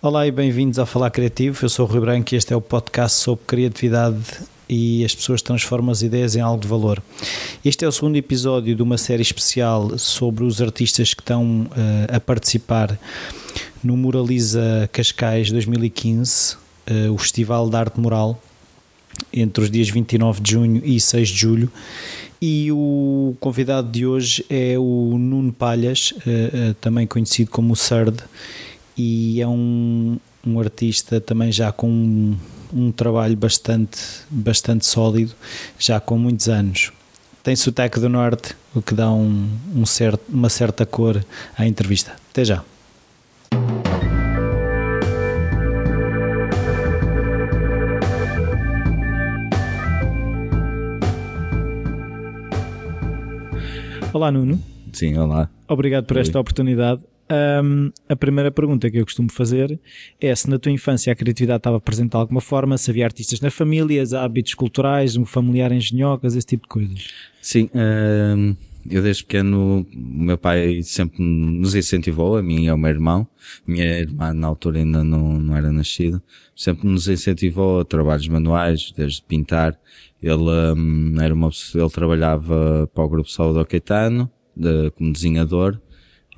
Olá e bem-vindos ao Falar Criativo. Eu sou o Rui Branco e este é o podcast sobre criatividade e as pessoas transformam as ideias em algo de valor. Este é o segundo episódio de uma série especial sobre os artistas que estão uh, a participar no Muraliza Cascais 2015, uh, eh, o Festival de Arte Mural, entre os dias 29 de junho e 6 de julho. E o convidado de hoje é o Nuno Palhas, uh, também conhecido como o CERD, e é um, um artista também já com um, um trabalho bastante, bastante sólido, já com muitos anos. Tem sotaque do Norte, o que dá um, um certo, uma certa cor à entrevista. Até já. Olá, Nuno. Sim, olá. Obrigado por esta oportunidade. Um, a primeira pergunta que eu costumo fazer é se na tua infância a criatividade estava presente de alguma forma, se havia artistas na família, hábitos culturais, um familiar em genhocas, esse tipo de coisas. Sim, um, eu desde pequeno, o meu pai sempre nos incentivou, a mim e ao meu irmão, minha irmã na altura ainda não, não era nascida, sempre nos incentivou a trabalhos manuais, desde pintar. Ele, um, era uma, ele trabalhava para o grupo Saúde Caetano, de, como desenhador,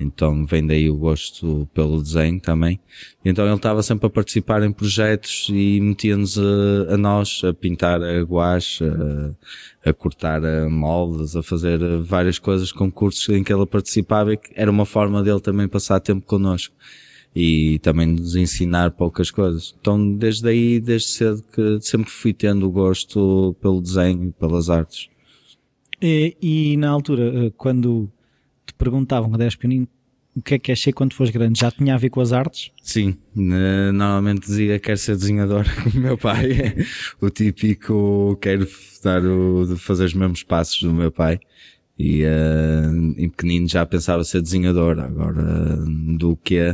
então vem daí o gosto pelo desenho também. Então ele estava sempre a participar em projetos e metia-nos a, a, nós a pintar a guache, a, a cortar a moldes, a fazer várias coisas, concursos em que ele participava e que era uma forma dele também passar tempo connosco e também nos ensinar poucas coisas. Então desde aí, desde cedo que sempre fui tendo o gosto pelo desenho e pelas artes. E, e na altura, quando te perguntavam quando eras pequenino o que é que achei quando foste grande? Já tinha a ver com as artes? Sim, normalmente dizia quero ser desenhador como meu pai. o típico quero dar o, fazer os mesmos passos do meu pai. E uh, em pequenino já pensava ser desenhador, agora do que é,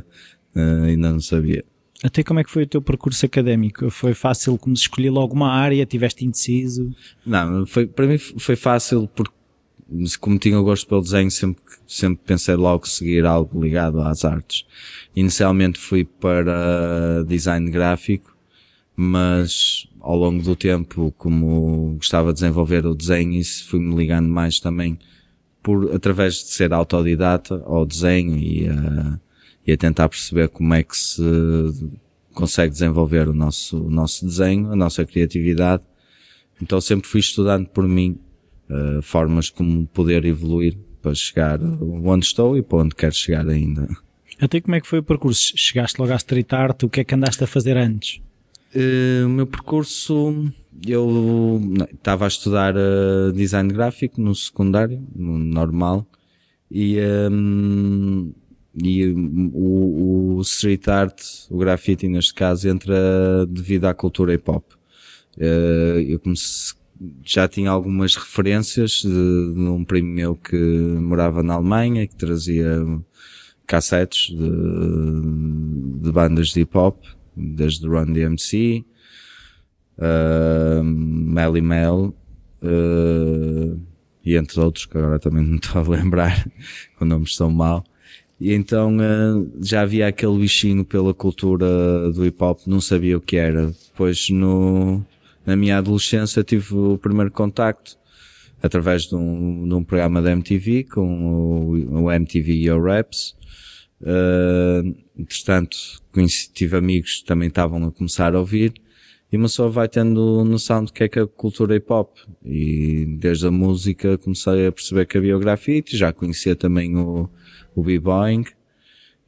uh, ainda não sabia. Até como é que foi o teu percurso académico? Foi fácil como se escolher logo uma área? Tiveste indeciso? Não, foi, para mim foi fácil porque como tinha o gosto pelo desenho, sempre, sempre pensei logo seguir algo ligado às artes. Inicialmente fui para design gráfico, mas ao longo do tempo, como gostava de desenvolver o desenho, isso fui-me ligando mais também por, através de ser autodidata ao desenho e a, e a tentar perceber como é que se consegue desenvolver o nosso, o nosso desenho, a nossa criatividade. Então sempre fui estudando por mim uh, formas como poder evoluir para chegar onde estou e para onde quero chegar ainda. Até como é que foi o percurso? Chegaste logo à street art, o que é que andaste a fazer antes? Uh, o meu percurso, eu estava a estudar uh, design gráfico no secundário, no normal, e, um, e o, o, street art, o graffiti neste caso, entra devido à cultura hip hop. Uh, eu comecei, já tinha algumas referências de, de, um primo meu que morava na Alemanha, que trazia cassetes de, de bandas de hip hop, desde Run DMC, uh, Melly Mel, uh, e entre outros, que agora também não estou a lembrar, o nomes são mal. E então uh, já havia aquele bichinho pela cultura do hip hop, não sabia o que era. Depois no, na minha adolescência tive o primeiro contacto através de um, de um programa da MTV com o, o MTV Your Raps. Uh, entretanto, conheci, tive amigos que também estavam a começar a ouvir e uma pessoa vai tendo noção do que é que é a cultura hip hop. E desde a música comecei a perceber que havia o grafite, já conhecia também o, o b-boying.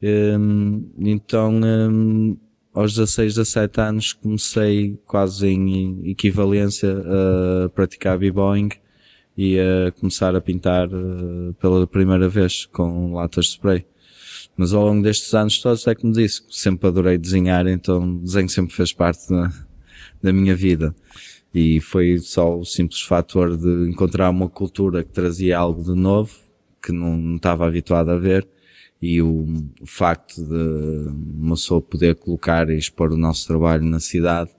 Um, então, um, aos 16, 17 anos comecei quase em equivalência a praticar b-boying e a começar a pintar uh, pela primeira vez com latas de spray. Mas ao longo destes anos todos é como disse, sempre adorei desenhar, então desenho sempre fez parte da, da minha vida. E foi só o simples fator de encontrar uma cultura que trazia algo de novo, que não estava habituado a ver, e o, o facto de uma pessoa poder colocar e expor o nosso trabalho na cidade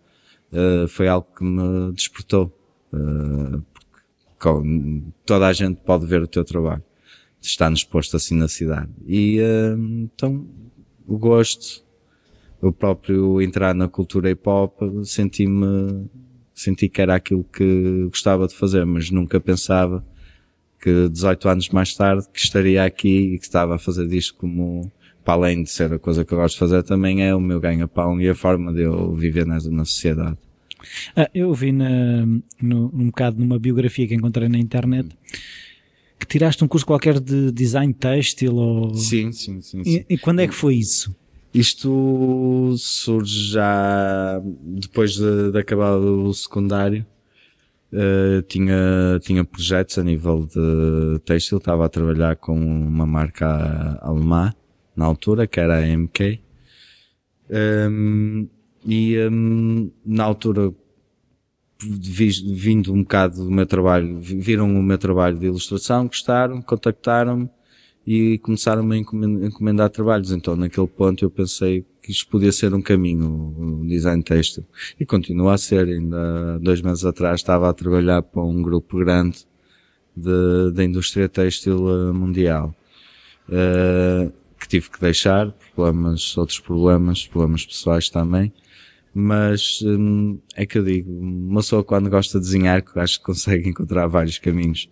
uh, foi algo que me despertou. Uh, porque toda a gente pode ver o teu trabalho. Está-nos posto assim na cidade. E uh, então o gosto o próprio entrar na cultura hip hop, senti-me, senti que era aquilo que gostava de fazer, mas nunca pensava que 18 anos mais tarde que estaria aqui e que estava a fazer disto como, para além de ser a coisa que eu gosto de fazer, também é o meu ganha-pão e a forma de eu viver na, na sociedade. Ah, eu vi na, no, um bocado numa biografia que encontrei na internet que tiraste um curso qualquer de design têxtil ou... Sim, sim, sim. sim. E, e quando é que foi isso? Isto surge já depois de, de acabar o secundário. Uh, tinha, tinha projetos a nível de têxtil, estava a trabalhar com uma marca alemã na altura, que era a MK. Um, e um, na altura, vindo um bocado do meu trabalho, viram o meu trabalho de ilustração, gostaram, contactaram-me e começaram-me a encomendar trabalhos. Então, naquele ponto, eu pensei que isto podia ser um caminho, o design têxtil. E continua a ser. Ainda dois meses atrás estava a trabalhar para um grupo grande da indústria têxtil eh, mundial. Uh, que tive que deixar, problemas, outros problemas, problemas pessoais também. Mas hum, é que eu digo, uma pessoa quando gosta de desenhar, acho que consegue encontrar vários caminhos.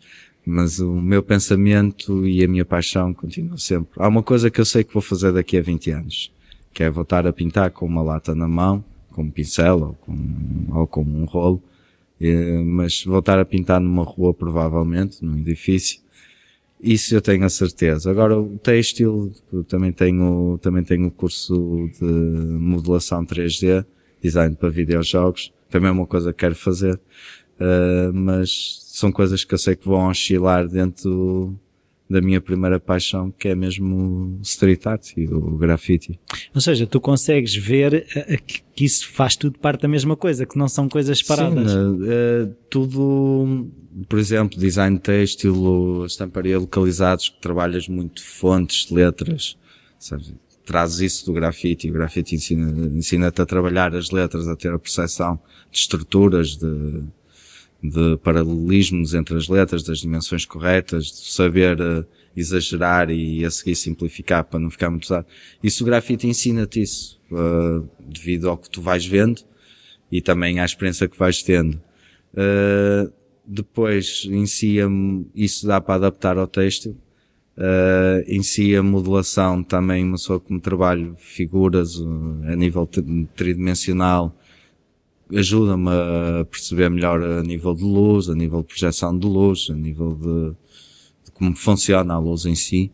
Mas o meu pensamento e a minha paixão continuam sempre. Há uma coisa que eu sei que vou fazer daqui a 20 anos, que é voltar a pintar com uma lata na mão, com um pincel ou com, ou com um rolo, mas voltar a pintar numa rua provavelmente, num edifício, isso eu tenho a certeza. Agora o têxtil, também tenho, também tenho o curso de modelação 3D, design para videojogos, também é uma coisa que quero fazer, uh, mas são coisas que eu sei que vão oscilar dentro da minha primeira paixão, que é mesmo o street art e o graffiti. Ou seja, tu consegues ver uh, que isso faz tudo parte da mesma coisa, que não são coisas separadas. Sim, uh, tudo, por exemplo, design têxtil, estamparia localizados, que trabalhas muito fontes, letras, sabes? trazes isso do grafite, o grafite ensina-te ensina a trabalhar as letras, a ter a percepção de estruturas, de, de paralelismos entre as letras, das dimensões corretas, de saber uh, exagerar e a seguir simplificar para não ficar muito pesado. Isso o grafite ensina-te isso, uh, devido ao que tu vais vendo e também à experiência que vais tendo. Uh, depois, em si, isso dá para adaptar ao texto Uh, em si a modelação também, uma pessoa como trabalho figuras a nível tridimensional, ajuda-me a perceber melhor a nível de luz, a nível de projeção de luz, a nível de, de como funciona a luz em si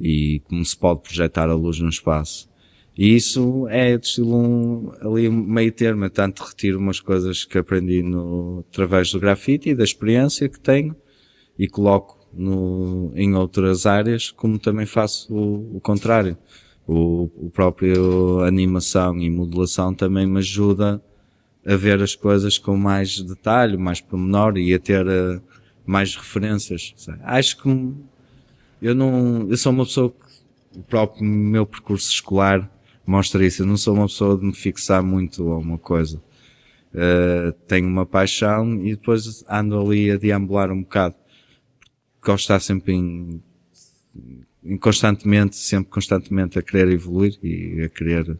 e como se pode projetar a luz no espaço. E isso é de estilo um, ali meio termo, tanto retiro umas coisas que aprendi no, através do grafite e da experiência que tenho e coloco no, em outras áreas, como também faço o, o contrário. O, o próprio animação e modelação também me ajuda a ver as coisas com mais detalhe, mais pormenor e a ter uh, mais referências. Acho que eu não, eu sou uma pessoa que o próprio meu percurso escolar mostra isso. Eu não sou uma pessoa de me fixar muito a uma coisa. Uh, tenho uma paixão e depois ando ali a deambular um bocado gosto de estar sempre em, em constantemente, sempre constantemente a querer evoluir e a querer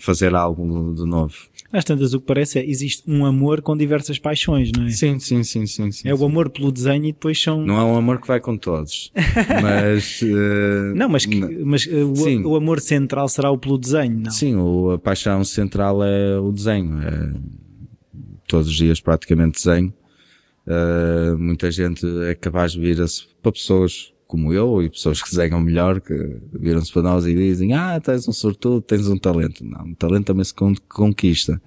fazer algo de novo. Às tantas, o que parece é existe um amor com diversas paixões, não é? Sim, sim, sim, sim. sim é sim. o amor pelo desenho e depois são. Não é um amor que vai com todos. mas. Uh, não, mas, que, mas uh, o, o, amor central será o pelo desenho, não? Sim, o, a paixão central é o desenho. É, todos os dias praticamente desenho. Uh, muita gente é capaz de vir-se para pessoas como eu e pessoas que desenham melhor, que viram-se para nós e dizem, ah, tens um sortudo, tens um talento. Não, um talento também se conquista.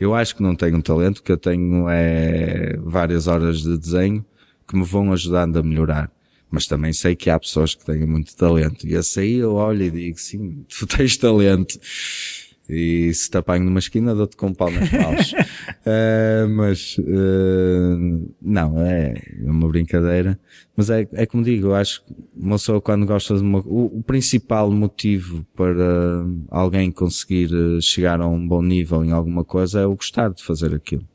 Eu acho que não tenho um talento, que eu tenho é várias horas de desenho que me vão ajudando a melhorar. Mas também sei que há pessoas que têm muito talento. E esse aí eu olho e digo, sim, tu tens talento. E se te apanho numa esquina, dou-te com um pau nas mãos. uh, mas, uh, não, é, é uma brincadeira. Mas é, é como digo, eu acho que uma pessoa quando gosta de uma, o, o principal motivo para alguém conseguir eh, chegar a um bom nível em alguma coisa é o gostar de fazer aquilo.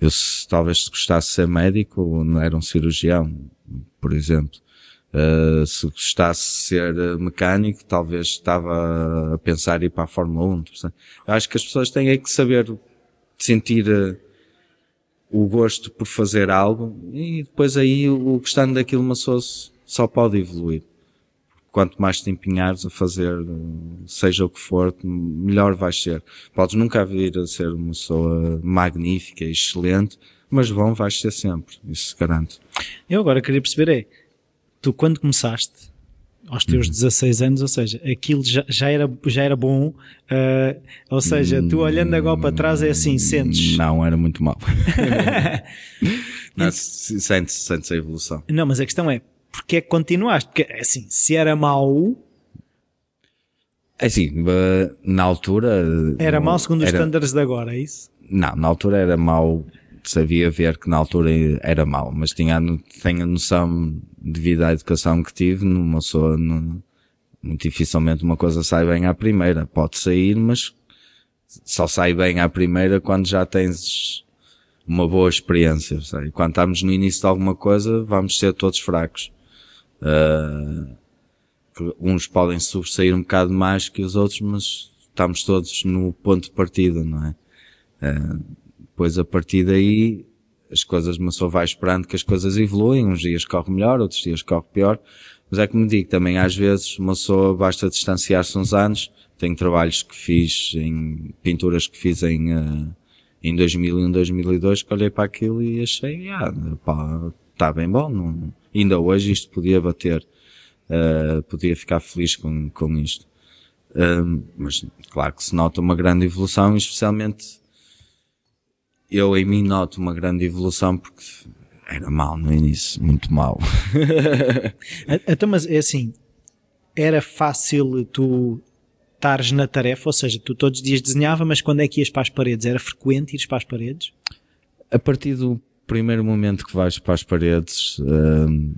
Eu se, talvez se gostasse de ser médico, não era um cirurgião, por exemplo. Uh, se gostasse de ser mecânico, talvez estava a pensar ir para a Fórmula 1. Eu acho que as pessoas têm é que saber sentir uh, o gosto por fazer algo e depois aí o gostando daquilo uma pessoa só pode evoluir. Quanto mais te empenhares a fazer, seja o que for, melhor vais ser. Podes nunca vir a ser uma pessoa magnífica, excelente, mas bom vais ser sempre. Isso garanto. Eu agora queria perceber é, tu quando começaste, aos teus uhum. 16 anos, ou seja, aquilo já, já, era, já era bom, uh, ou seja, tu olhando agora para trás é assim, sentes? Não, era muito mau. sentes, sentes a evolução. Não, mas a questão é, porque é que continuaste? Porque, assim, se era mau... É assim, na altura... Era mau segundo era... os estándares de agora, é isso? Não, na altura era mau sabia ver que na altura era mau, mas tinha, tenho a noção devido à educação que tive, numa pessoa, muito dificilmente uma coisa sai bem à primeira. Pode sair, mas só sai bem à primeira quando já tens uma boa experiência. Sabe? Quando estamos no início de alguma coisa, vamos ser todos fracos. Uh, uns podem sobressair um bocado mais que os outros, mas estamos todos no ponto de partida, não é? Uh, depois a partir daí as coisas, uma pessoa vai esperando que as coisas evoluem, uns dias corre melhor, outros dias corre pior, mas é como digo, também às vezes uma pessoa basta distanciar-se uns anos, tenho trabalhos que fiz em, pinturas que fiz em, uh, em 2001, 2002, que olhei para aquilo e achei, ah, pá, está bem bom, não, ainda hoje isto podia bater, uh, podia ficar feliz com, com isto. Um, mas claro que se nota uma grande evolução, especialmente eu em mim noto uma grande evolução porque era mal no início, muito mal. então, mas é assim, era fácil tu estares na tarefa, ou seja, tu todos os dias desenhava, mas quando é que ias para as paredes? Era frequente ires para as paredes? A partir do primeiro momento que vais para as paredes, hum,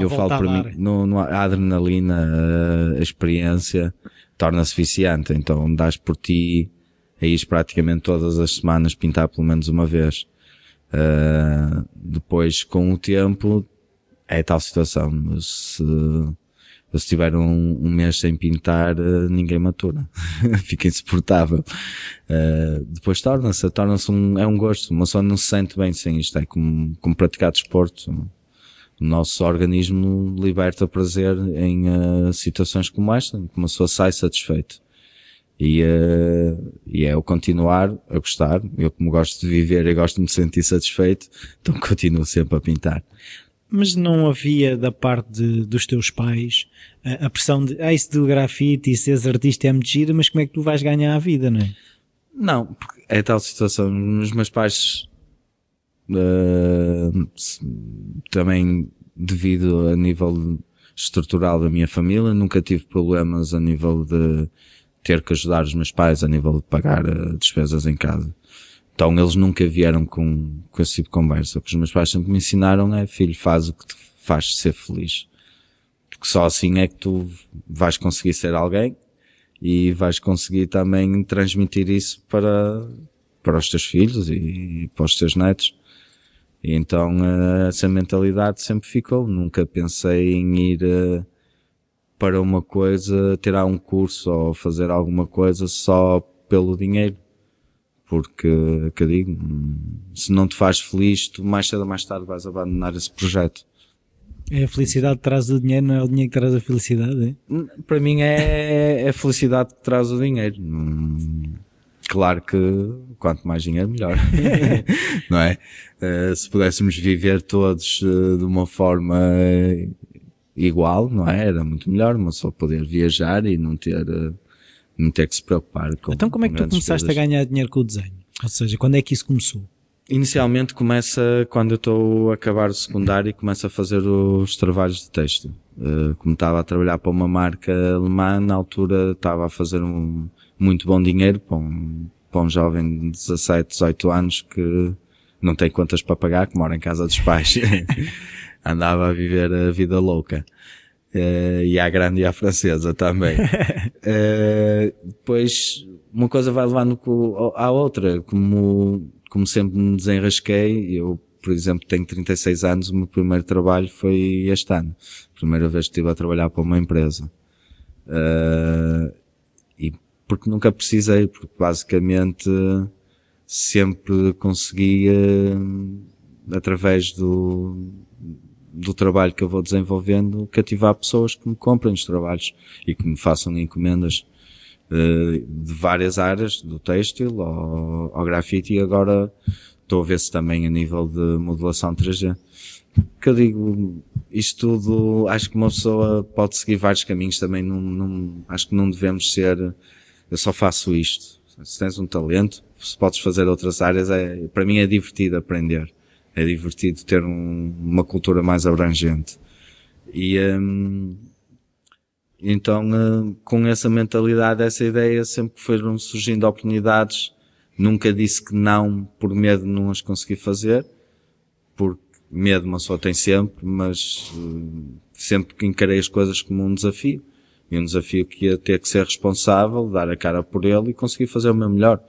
eu falo para mim, no, no, a adrenalina, a experiência torna-se viciante, então dás por ti é ir praticamente todas as semanas pintar pelo menos uma vez. Uh, depois, com o tempo, é tal situação. Se, se tiver um, um mês sem pintar, uh, ninguém matura. Fica insuportável. Uh, depois torna-se, torna-se um, é um gosto. Uma pessoa não se sente bem sem isto. É como, como praticar desporto. O nosso organismo liberta prazer em uh, situações como esta, que uma pessoa sai satisfeito. E, uh, e é o continuar a gostar. Eu como gosto de viver e gosto de me sentir satisfeito, então continuo sempre a pintar. Mas não havia da parte de, dos teus pais a, a, pressão de, ah, isso do grafite e seres artista é mentira, mas como é que tu vais ganhar a vida, não é? Não, porque é tal situação. Os meus pais, uh, também devido a nível estrutural da minha família, nunca tive problemas a nível de, ter que ajudar os meus pais a nível de pagar uh, despesas em casa. Então eles nunca vieram com, com esse tipo de conversa. O que os meus pais sempre me ensinaram é, filho, faz o que te faz ser feliz. Porque só assim é que tu vais conseguir ser alguém e vais conseguir também transmitir isso para, para os teus filhos e, para os teus netos. E então uh, essa mentalidade sempre ficou. Nunca pensei em ir uh, para uma coisa, tirar um curso ou fazer alguma coisa só pelo dinheiro. Porque, que eu digo, se não te faz feliz, tu mais cedo ou mais tarde vais abandonar esse projeto. É a felicidade que traz o dinheiro, não é o dinheiro que traz a felicidade, é? Para mim é, é a felicidade que traz o dinheiro. Claro que quanto mais dinheiro, melhor. não é? Uh, se pudéssemos viver todos uh, de uma forma igual, não é? Era muito melhor, mas só poder viajar e não ter, eh, não ter que se preocupar com Então como é que tu começaste a ganhar dinheiro com o desenho? Ou seja, quando é que isso começou? Inicialmente começa quando eu estou a acabar o secundário e começo a fazer os trabalhos de texto. Uh, como estava a trabalhar para uma marca alemã, na altura estava a fazer um muito bom dinheiro para um, para um jovem de 17, 18 anos que não tem contas para pagar, que mora em casa dos pais. andava a viver a vida louca. Uh, e à grande e à francesa também. uh, depois, uma coisa vai levando à outra. Como, como sempre me desenrasquei, eu por exemplo, tenho 36 anos, o meu primeiro trabalho foi este ano. Primeira vez que estive a trabalhar para uma empresa. Uh, e porque nunca precisei, porque basicamente sempre consegui, uh, através do, do trabalho que eu vou desenvolvendo, cativar pessoas que me comprem os trabalhos e que me façam encomendas uh, de várias áreas, do têxtil ao, ao grafite e agora Estou a ver se também a nível de modulação 3D. Que eu digo, isto tudo, acho que uma pessoa pode seguir vários caminhos também, não, não, acho que não devemos ser, eu só faço isto. Se tens um talento, se podes fazer outras áreas, é, para mim é divertido aprender. É divertido ter um, uma cultura mais abrangente. E, hum, então, hum, com essa mentalidade, essa ideia, sempre foram surgindo oportunidades Nunca disse que não por medo de não as conseguir fazer, porque medo uma só tem sempre, mas uh, sempre que encarei as coisas como um desafio. E um desafio que ia ter que ser responsável, dar a cara por ele e conseguir fazer o meu melhor.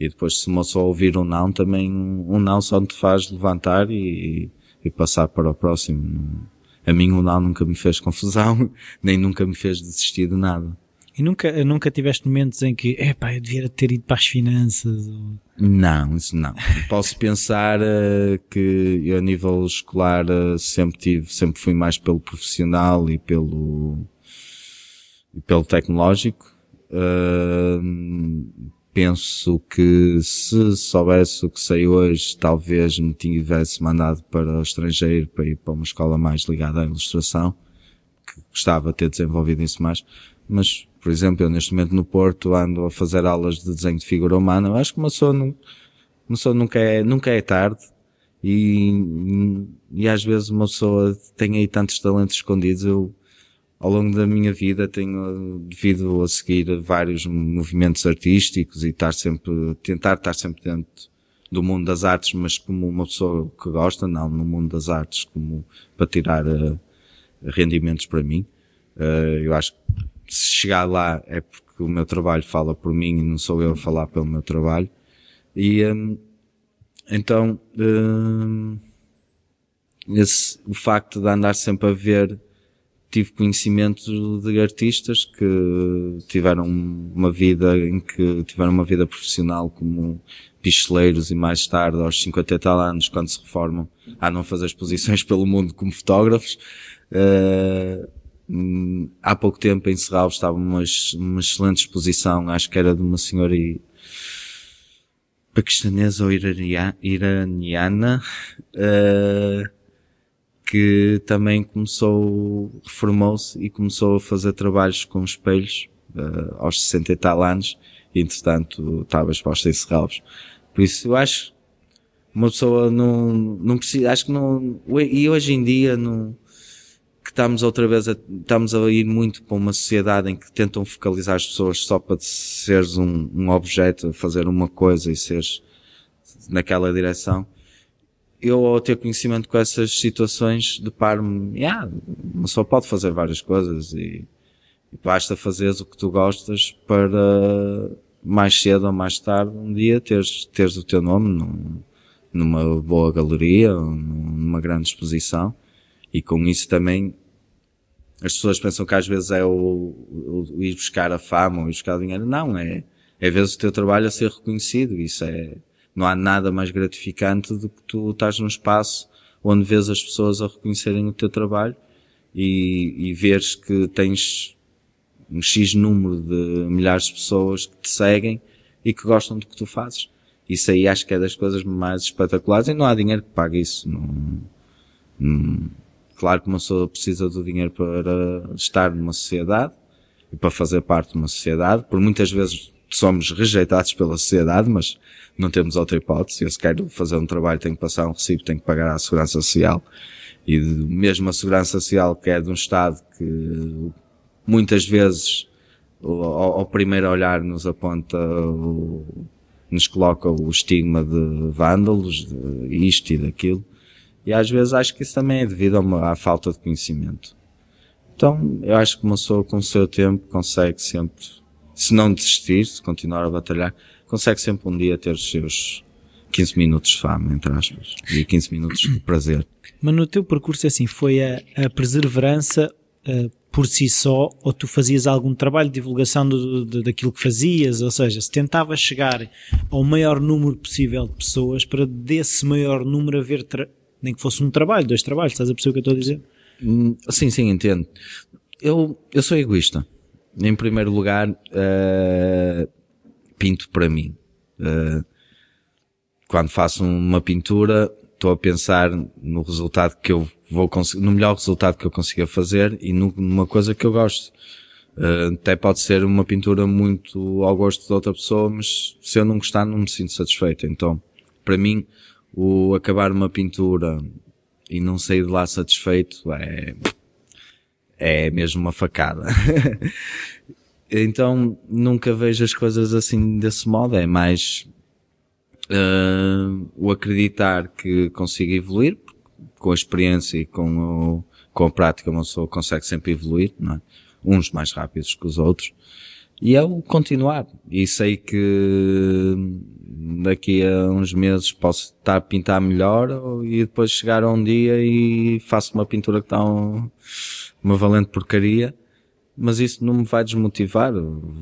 E depois se uma só ouvir um não, também um não só te faz levantar e, e passar para o próximo. A mim um não nunca me fez confusão, nem nunca me fez desistir de nada. E nunca, nunca tiveste momentos em que, epá, eu devia ter ido para as finanças? Ou... Não, isso não. Posso pensar uh, que eu a nível escolar uh, sempre tive, sempre fui mais pelo profissional e pelo, e pelo tecnológico. Uh, penso que se soubesse o que sei hoje, talvez me tivesse mandado para o estrangeiro para ir para uma escola mais ligada à ilustração, que gostava de ter desenvolvido isso mais, mas por exemplo, eu neste momento no Porto ando a fazer aulas de desenho de figura humana. Eu acho que uma pessoa, não, uma pessoa nunca, é, nunca é tarde e, e às vezes uma pessoa tem aí tantos talentos escondidos. Eu, ao longo da minha vida, tenho, devido a seguir vários movimentos artísticos e estar sempre, tentar estar sempre dentro do mundo das artes, mas como uma pessoa que gosta, não no mundo das artes, como para tirar uh, rendimentos para mim. Uh, eu acho que se chegar lá é porque o meu trabalho fala por mim e não sou eu a falar pelo meu trabalho. E um, então um, esse, o facto de andar sempre a ver tive conhecimento de artistas que tiveram uma vida em que tiveram uma vida profissional como picheleiros e mais tarde aos 50 e tal anos quando se reformam a não fazer exposições pelo mundo como fotógrafos. Uh, há pouco tempo em Serralves estava uma, uma excelente exposição, acho que era de uma senhora e, paquistanesa ou iraniana, uh, que também começou, reformou-se e começou a fazer trabalhos com espelhos uh, aos 60 e tal anos, e entretanto estava exposta em Serralves. Por isso eu acho uma pessoa não, não precisa, acho que não, e hoje em dia não, que estamos outra vez a, estamos a ir muito para uma sociedade em que tentam focalizar as pessoas só para seres um, um objeto, fazer uma coisa e seres naquela direção. Eu, ao ter conhecimento com essas situações, deparo-me, yeah, só pode fazer várias coisas e, e basta fazeres o que tu gostas para mais cedo ou mais tarde, um dia, teres, teres o teu nome num, numa boa galeria, numa grande exposição. E com isso também as pessoas pensam que às vezes é o, o, o ir buscar a fama ou ir buscar o dinheiro. Não, é, é vezes o teu trabalho a ser reconhecido. Isso é, não há nada mais gratificante do que tu estás num espaço onde vês as pessoas a reconhecerem o teu trabalho e, e veres que tens um X número de milhares de pessoas que te seguem e que gostam do que tu fazes. Isso aí acho que é das coisas mais espetaculares e não há dinheiro que pague isso. Não, não, Claro que uma pessoa precisa do dinheiro para estar numa sociedade e para fazer parte de uma sociedade. Por muitas vezes somos rejeitados pela sociedade, mas não temos outra hipótese. Eu se quero fazer um trabalho tenho que passar um recibo, tenho que pagar à Segurança Social. E mesmo a Segurança Social que é de um Estado que muitas vezes ao, ao primeiro olhar nos aponta o, nos coloca o estigma de vândalos, de isto e daquilo. E às vezes acho que isso também é devido a uma, à falta de conhecimento. Então, eu acho que uma pessoa com o seu tempo consegue sempre, se não desistir, se continuar a batalhar, consegue sempre um dia ter os seus 15 minutos de fama, entre aspas, e 15 minutos de prazer. Mas no teu percurso, assim, foi a, a perseverança uh, por si só, ou tu fazias algum trabalho de divulgação do, do, daquilo que fazias? Ou seja, se tentavas chegar ao maior número possível de pessoas para desse maior número haver, nem que fosse um trabalho, dois trabalhos, estás a perceber o que eu estou a dizer? Hum, sim, sim, entendo. Eu, eu sou egoísta. Em primeiro lugar, uh, pinto para mim. Uh, quando faço uma pintura, estou a pensar no resultado que eu vou conseguir, no melhor resultado que eu consiga fazer e numa coisa que eu gosto. Uh, até pode ser uma pintura muito ao gosto de outra pessoa, mas se eu não gostar, não me sinto satisfeito. Então, para mim, o acabar uma pintura e não sair de lá satisfeito é, é mesmo uma facada. então, nunca vejo as coisas assim desse modo, é mais uh, o acreditar que consigo evoluir, com a experiência e com, o, com a prática uma pessoa consegue sempre evoluir, não é? Uns mais rápidos que os outros. E é o continuar. E sei que daqui a uns meses posso estar a pintar melhor e depois chegar a um dia e faço uma pintura que está um, uma valente porcaria. Mas isso não me vai desmotivar.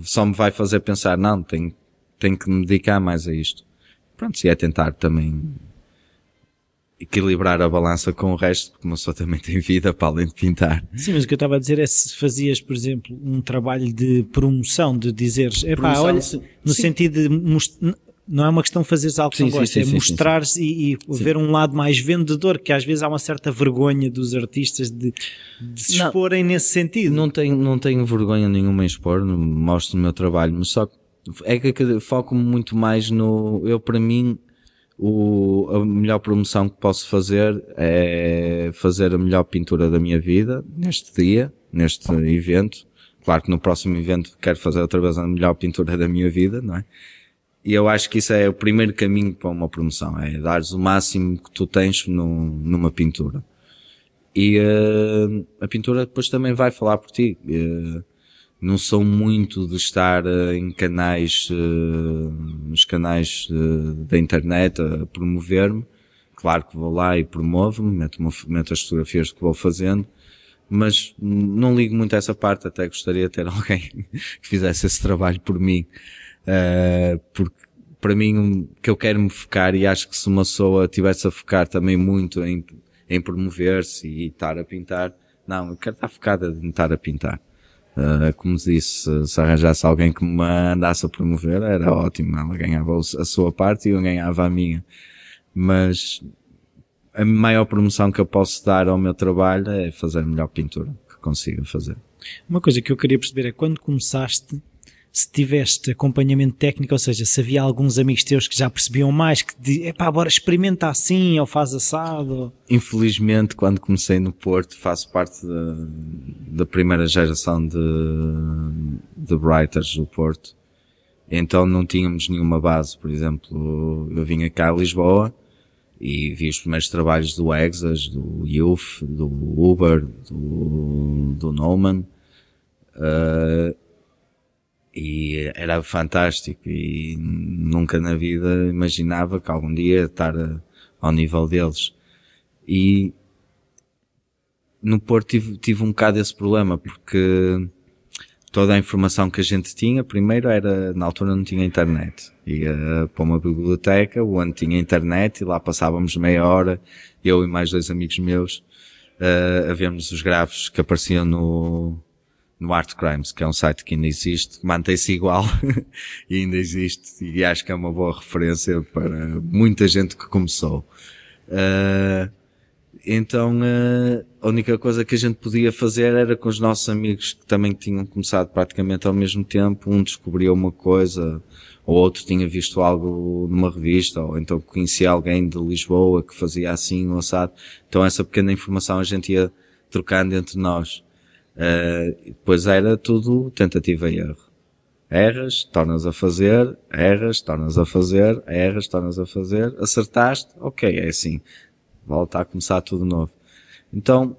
Só me vai fazer pensar, não, tenho, tenho que me dedicar mais a isto pronto, se é tentar também equilibrar a balança com o resto, porque uma pessoa também tem vida para além de pintar. Sim, mas o que eu estava a dizer é se fazias, por exemplo, um trabalho de promoção, de dizeres, é pá, olha, no sim. sentido de não é uma questão de fazeres algo que sim, não gostas, é mostrares e, e ver um lado mais vendedor, que às vezes há uma certa vergonha dos artistas de, de se não, exporem nesse sentido. Não tenho, não tenho vergonha nenhuma em expor, mostro o meu trabalho, mas só que é que foco muito mais no, eu para mim, o, a melhor promoção que posso fazer é fazer a melhor pintura da minha vida neste dia, neste evento. Claro que no próximo evento quero fazer outra vez a melhor pintura da minha vida, não é? E eu acho que isso é o primeiro caminho para uma promoção, é dares o máximo que tu tens no, numa pintura. E uh, a pintura depois também vai falar por ti. Uh, não sou muito de estar uh, em canais, nos canais da internet a promover-me. Claro que vou lá e promovo-me, meto, meto as fotografias que vou fazendo, mas não ligo muito a essa parte, até gostaria de ter alguém que fizesse esse trabalho por mim. Porque para mim, o que eu quero me focar, e acho que se uma pessoa tivesse a focar também muito em, em promover-se e estar a pintar, não, eu quero estar focada em estar a pintar. Uh, como disse, se arranjasse alguém que me andasse a promover, era ótimo. Ela ganhava a sua parte e eu ganhava a minha. Mas a maior promoção que eu posso dar ao meu trabalho é fazer a melhor pintura que consiga fazer. Uma coisa que eu queria perceber é quando começaste, se tiveste acompanhamento técnico, ou seja, se havia alguns amigos teus que já percebiam mais, que diziam, pá, bora experimenta assim, ou faz assado. Infelizmente, quando comecei no Porto, faço parte da, da primeira geração de, de writers do Porto. Então não tínhamos nenhuma base, por exemplo, eu vinha cá a Lisboa e vi os primeiros trabalhos do Exas, do Youth, do Uber, do, do Noman. Uh, e era fantástico e nunca na vida imaginava que algum dia estar a, ao nível deles. E no Porto tive, tive um bocado esse problema porque toda a informação que a gente tinha, primeiro era, na altura não tinha internet. Ia para uma biblioteca onde tinha internet e lá passávamos meia hora, eu e mais dois amigos meus, uh, a vermos os grafos que apareciam no, no Art Crimes, que é um site que ainda existe, mantém-se igual e ainda existe e acho que é uma boa referência para muita gente que começou. Uh, então uh, a única coisa que a gente podia fazer era com os nossos amigos que também tinham começado praticamente ao mesmo tempo, um descobria uma coisa, ou outro tinha visto algo numa revista, ou então conhecia alguém de Lisboa que fazia assim, ou assado. Então essa pequena informação a gente ia trocando entre nós. Uh, depois era tudo tentativa e erro. Erras, tornas a fazer, erras, tornas a fazer, erras, tornas a fazer, acertaste, ok, é assim. Volta a começar tudo novo. Então,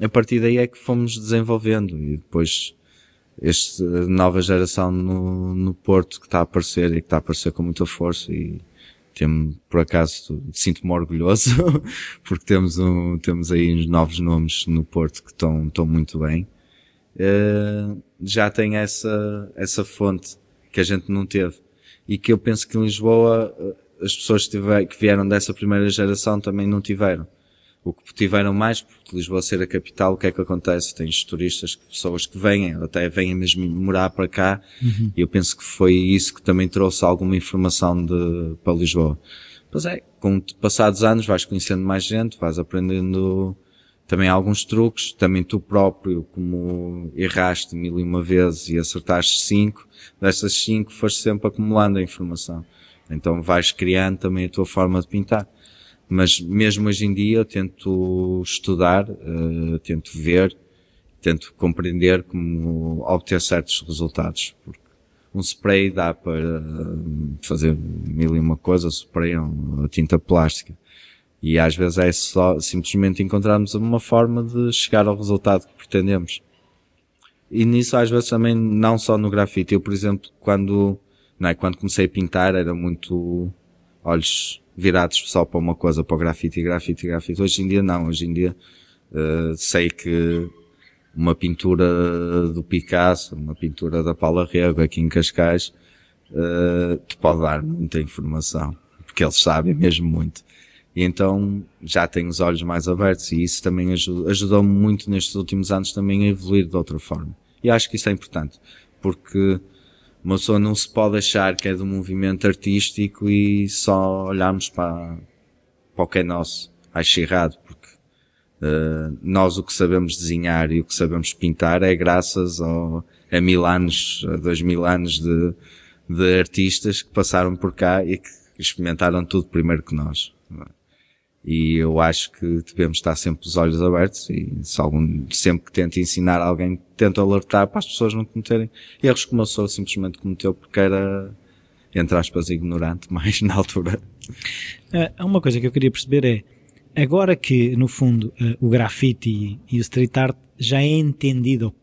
a partir daí é que fomos desenvolvendo e depois esta nova geração no, no Porto que está a aparecer e que está a aparecer com muita força e Temos, por acaso, sinto-me orgulhoso, porque temos um, temos aí novos nomes no Porto que estão, estão muito bem. Uh, já tem essa, essa fonte que a gente não teve. E que eu penso que em Lisboa, eh, as pessoas que, tiver, que vieram dessa primeira geração também não tiveram o que tiveram mais, porque Lisboa ser a capital, o que é que acontece? Tens turistas, pessoas que vêm, até vêm mesmo morar para cá, uhum. e eu penso que foi isso que também trouxe alguma informação de, para Lisboa. Pois é, com passados anos vais conhecendo mais gente, vais aprendendo também alguns truques, também tu próprio, como erraste mil e uma vezes e acertaste cinco, dessas cinco foste sempre acumulando a informação. Então vais criando também a tua forma de pintar. Mas mesmo hoje em dia eu tento estudar, uh, tento ver, tento compreender como obter certos resultados. Porque um spray dá para fazer mil e uma coisas, spray é uma tinta plástica. E às vezes é só simplesmente encontrarmos uma forma de chegar ao resultado que pretendemos. E nisso às vezes também não só no grafite. Eu, por exemplo, quando, não é, quando comecei a pintar era muito olhos virados só para uma coisa, para o grafite, grafite, grafite. Hoje em dia não, hoje em dia uh, sei que uma pintura do Picasso, uma pintura da Paula Rego aqui em Cascais, uh, te pode dar muita informação, porque eles sabem mesmo muito. E então já tenho os olhos mais abertos e isso também ajudou-me muito nestes últimos anos também a evoluir de outra forma. E acho que isso é importante, porque uma pessoa não se pode achar que é do movimento artístico e só olharmos para, para o que é nosso. Acho errado, porque uh, nós o que sabemos desenhar e o que sabemos pintar é graças ao, a mil anos, a dois mil anos de, de artistas que passaram por cá e que experimentaram tudo primeiro que nós. E eu acho que devemos estar sempre os olhos abertos e se algum, sempre que tento ensinar alguém, tento alertar para as pessoas não cometerem erros como eu sou simplesmente cometeu porque era, entre aspas, ignorante mais na altura. Uh, uma coisa que eu queria perceber é, agora que, no fundo, uh, o grafite e, e o street art já é entendido,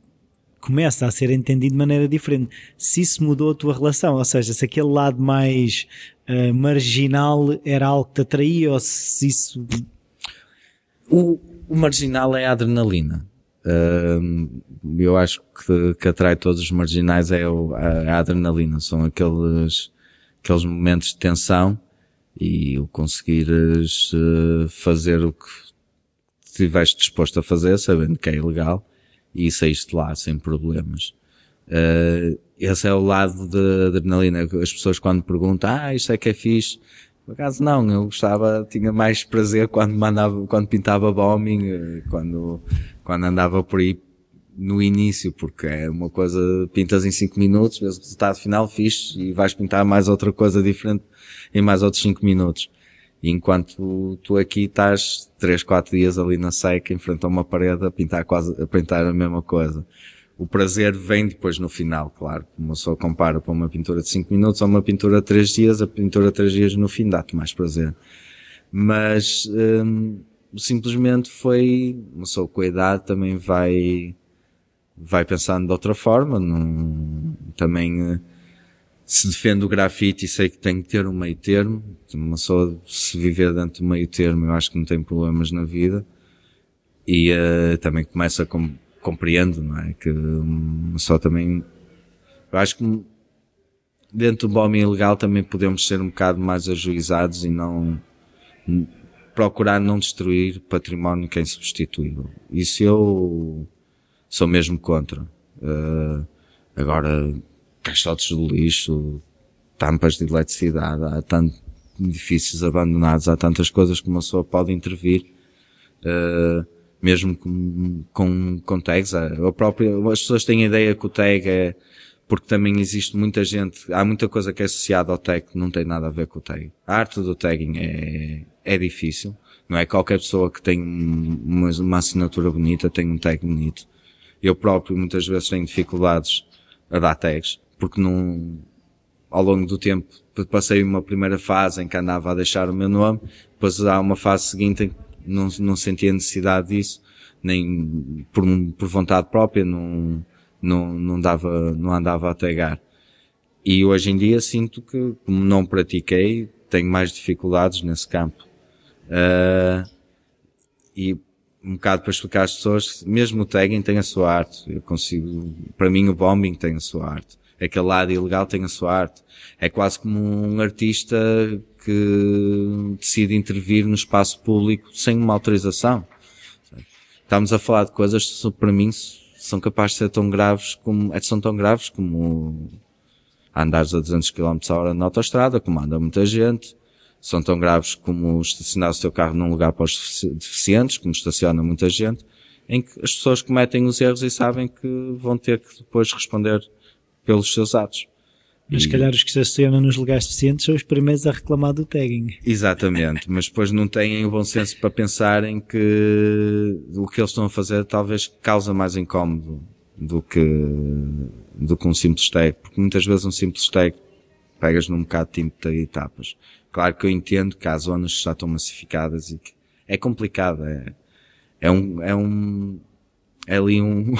começa a ser entendido de maneira diferente. Se isso mudou a tua relação, ou seja, se aquele lado mais uh, marginal era algo que te atraía ou se isso. O, o marginal é a adrenalina. Uh, eu acho que, que atrai todos os marginais é o, a, a, adrenalina. São aqueles, aqueles momentos de tensão e o conseguires uh, fazer o que estiveste disposto a fazer, sabendo que é ilegal, e saíste lá sem problemas. Uh, esse é o lado da adrenalina. As pessoas quando perguntam, ah, isto é que é fixe. Por acaso não, eu gostava, tinha mais prazer quando mandava, quando pintava bombing, eh, quando, quando andava por aí no início, porque é uma coisa, pintas em 5 minutos, vês o resultado final fixe e vais pintar mais outra coisa diferente em mais outros 5 minutos. Enquanto tu aqui estás 3, 4 dias ali na seca, em frente a uma parede a pintar quase, a pintar a mesma coisa o prazer vem depois no final, claro. Uma só compara para uma pintura de 5 minutos ou uma pintura de 3 dias, a pintura de 3 dias no fim dá-te mais prazer. Mas, hum, simplesmente foi, uma só com a idade também vai, vai pensando de outra forma, não, também, eh, se defende o grafite e sei que tem que ter um meio termo, uma só se viver dentro do meio termo eu acho que não tem problemas na vida. E uh, também começa com compreendo, não é? Que hum, só também, eu acho que dentro do bombing ilegal também podemos ser um bocado mais ajuizados e não procurar não destruir património que é insubstituível. Isso eu sou mesmo contra. Uh, agora, caixotes de lixo, tampas de eletricidade, há tantos edifícios abandonados, há tantas coisas que uma pessoa pode intervir. Uh, mesmo com, com, com tags. A própria, as pessoas têm a ideia que o tag é, porque também existe muita gente, há muita coisa que é associada ao tag que não tem nada a ver com o tag. A arte do tagging é, é difícil. Não é qualquer pessoa que tem uma, uma assinatura bonita tem um tag bonito. Eu próprio muitas vezes tenho dificuldades a dar tags, porque não, ao longo do tempo passei uma primeira fase em que andava a deixar o meu nome, depois há uma fase seguinte em que não, não sentia necessidade disso, nem por, por vontade própria, não, não, não dava, não andava a tagar. E hoje em dia sinto que, como não pratiquei, tenho mais dificuldades nesse campo. Uh, e um bocado para explicar às pessoas, mesmo o tagging tem a sua arte. Eu consigo, para mim o bombing tem a sua arte. Aquele lado ilegal tem a sua arte. É quase como um artista que decide intervir no espaço público sem uma autorização. Estamos a falar de coisas que para mim são capazes de ser tão graves como, é, são tão graves como andares a 200 km a hora na autostrada, como anda muita gente, são tão graves como estacionar o seu carro num lugar para os deficientes, como estaciona muita gente, em que as pessoas cometem os erros e sabem que vão ter que depois responder pelos seus atos. Mas se calhar os que estacionam nos lugares deficientes são os primeiros a reclamar do tagging. Exatamente, mas depois não têm o bom senso para pensarem que o que eles estão a fazer talvez causa mais incómodo do que, do que um simples tag, porque muitas vezes um simples tag pegas num bocado de tempo de etapas. Claro que eu entendo que há zonas que já estão massificadas e que é complicado, é, é um, é um, é ali um,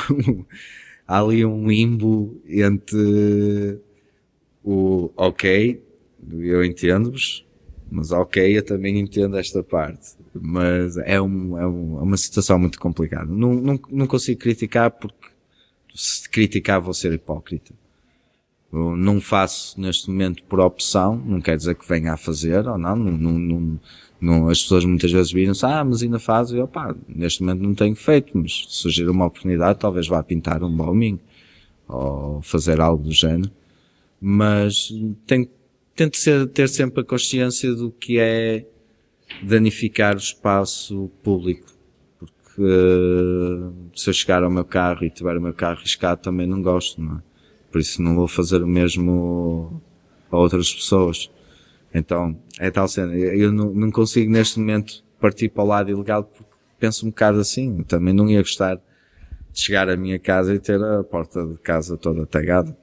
há ali um limbo entre o ok, eu entendo-vos, mas ok, eu também entendo esta parte. Mas é, um, é, um, é uma situação muito complicada. Não, não, não consigo criticar porque se criticar vou ser hipócrita. Eu não faço neste momento por opção, não quer dizer que venha a fazer ou não, não, não, não, as pessoas muitas vezes viram-se, ah, mas ainda faz, e eu pá, neste momento não tenho feito, mas se surgir uma oportunidade talvez vá pintar um bombing ou fazer algo do género mas tem, tento ser, ter sempre a consciência do que é danificar o espaço público. Porque se eu chegar ao meu carro e tiver o meu carro riscado também não gosto, não é? Por isso não vou fazer o mesmo a outras pessoas. Então, é tal cena. Eu não, não consigo neste momento partir para o lado ilegal porque penso um bocado assim. Também não ia gostar de chegar à minha casa e ter a porta de casa toda tagada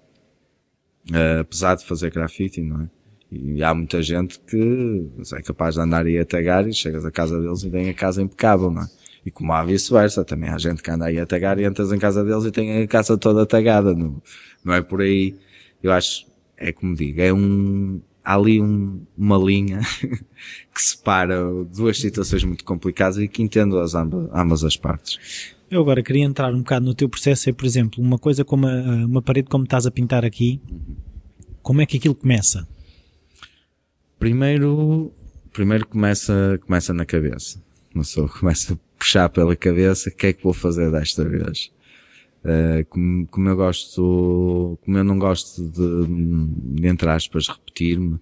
uh, apesar de fazer grafite, não é? E há muita gente que é capaz de andar aí a tagar e chegas à casa deles e tem a casa impecável, não é? E como há vice-versa, também há gente que anda aí a tagar e entras em casa deles e tem a casa toda tagada, não, não é por aí. Eu acho, é como digo, é um, há ali um, uma linha que separa duas situações muito complicadas e que entendo as ambas, ambas as partes. Eu agora queria entrar um bocado no teu processo, é, por exemplo, uma coisa como a, uma parede como estás a pintar aqui, como é que aquilo começa? Primeiro, primeiro começa, começa na cabeça. Uma pessoa começa a puxar pela cabeça, o que é que vou fazer desta vez? Uh, como, como eu gosto, como eu não gosto de, de entre aspas, repetir-me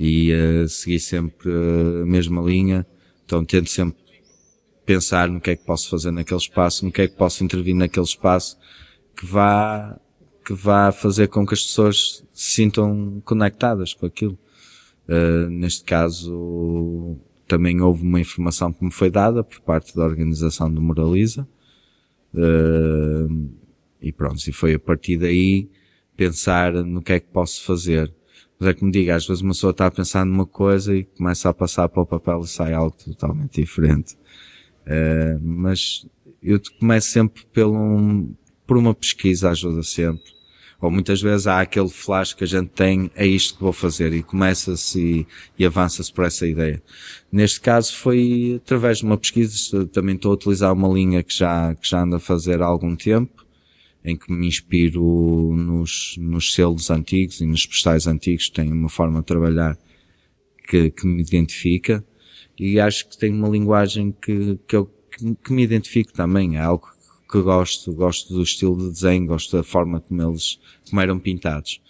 e uh, seguir sempre a mesma linha, então tento sempre pensar no que é que posso fazer naquele espaço, no que é que posso intervir naquele espaço que vá, que vá fazer com que as pessoas se sintam conectadas com aquilo. Uh, neste caso, também houve uma informação que me foi dada por parte da organização do Moraliza. Uh, e pronto, e foi a partir daí pensar no que é que posso fazer. Mas é que me diga, às vezes uma pessoa está a pensar numa coisa e começa a passar para o papel e sai algo totalmente diferente. Uh, mas eu começo sempre pelo um, por uma pesquisa ajuda sempre. Ou muitas vezes há aquele flash que a gente tem, é isto que vou fazer, e começa-se e, e avança-se por essa ideia. Neste caso foi através de uma pesquisa, também estou a utilizar uma linha que já, que já ando a fazer há algum tempo, em que me inspiro nos, nos selos antigos e nos postais antigos, tem uma forma de trabalhar que, que me identifica e acho que tem uma linguagem que, que eu que, me identifico também, é algo que gosto, gosto do estilo de desenho, gosto da forma como eles, como eram pintados.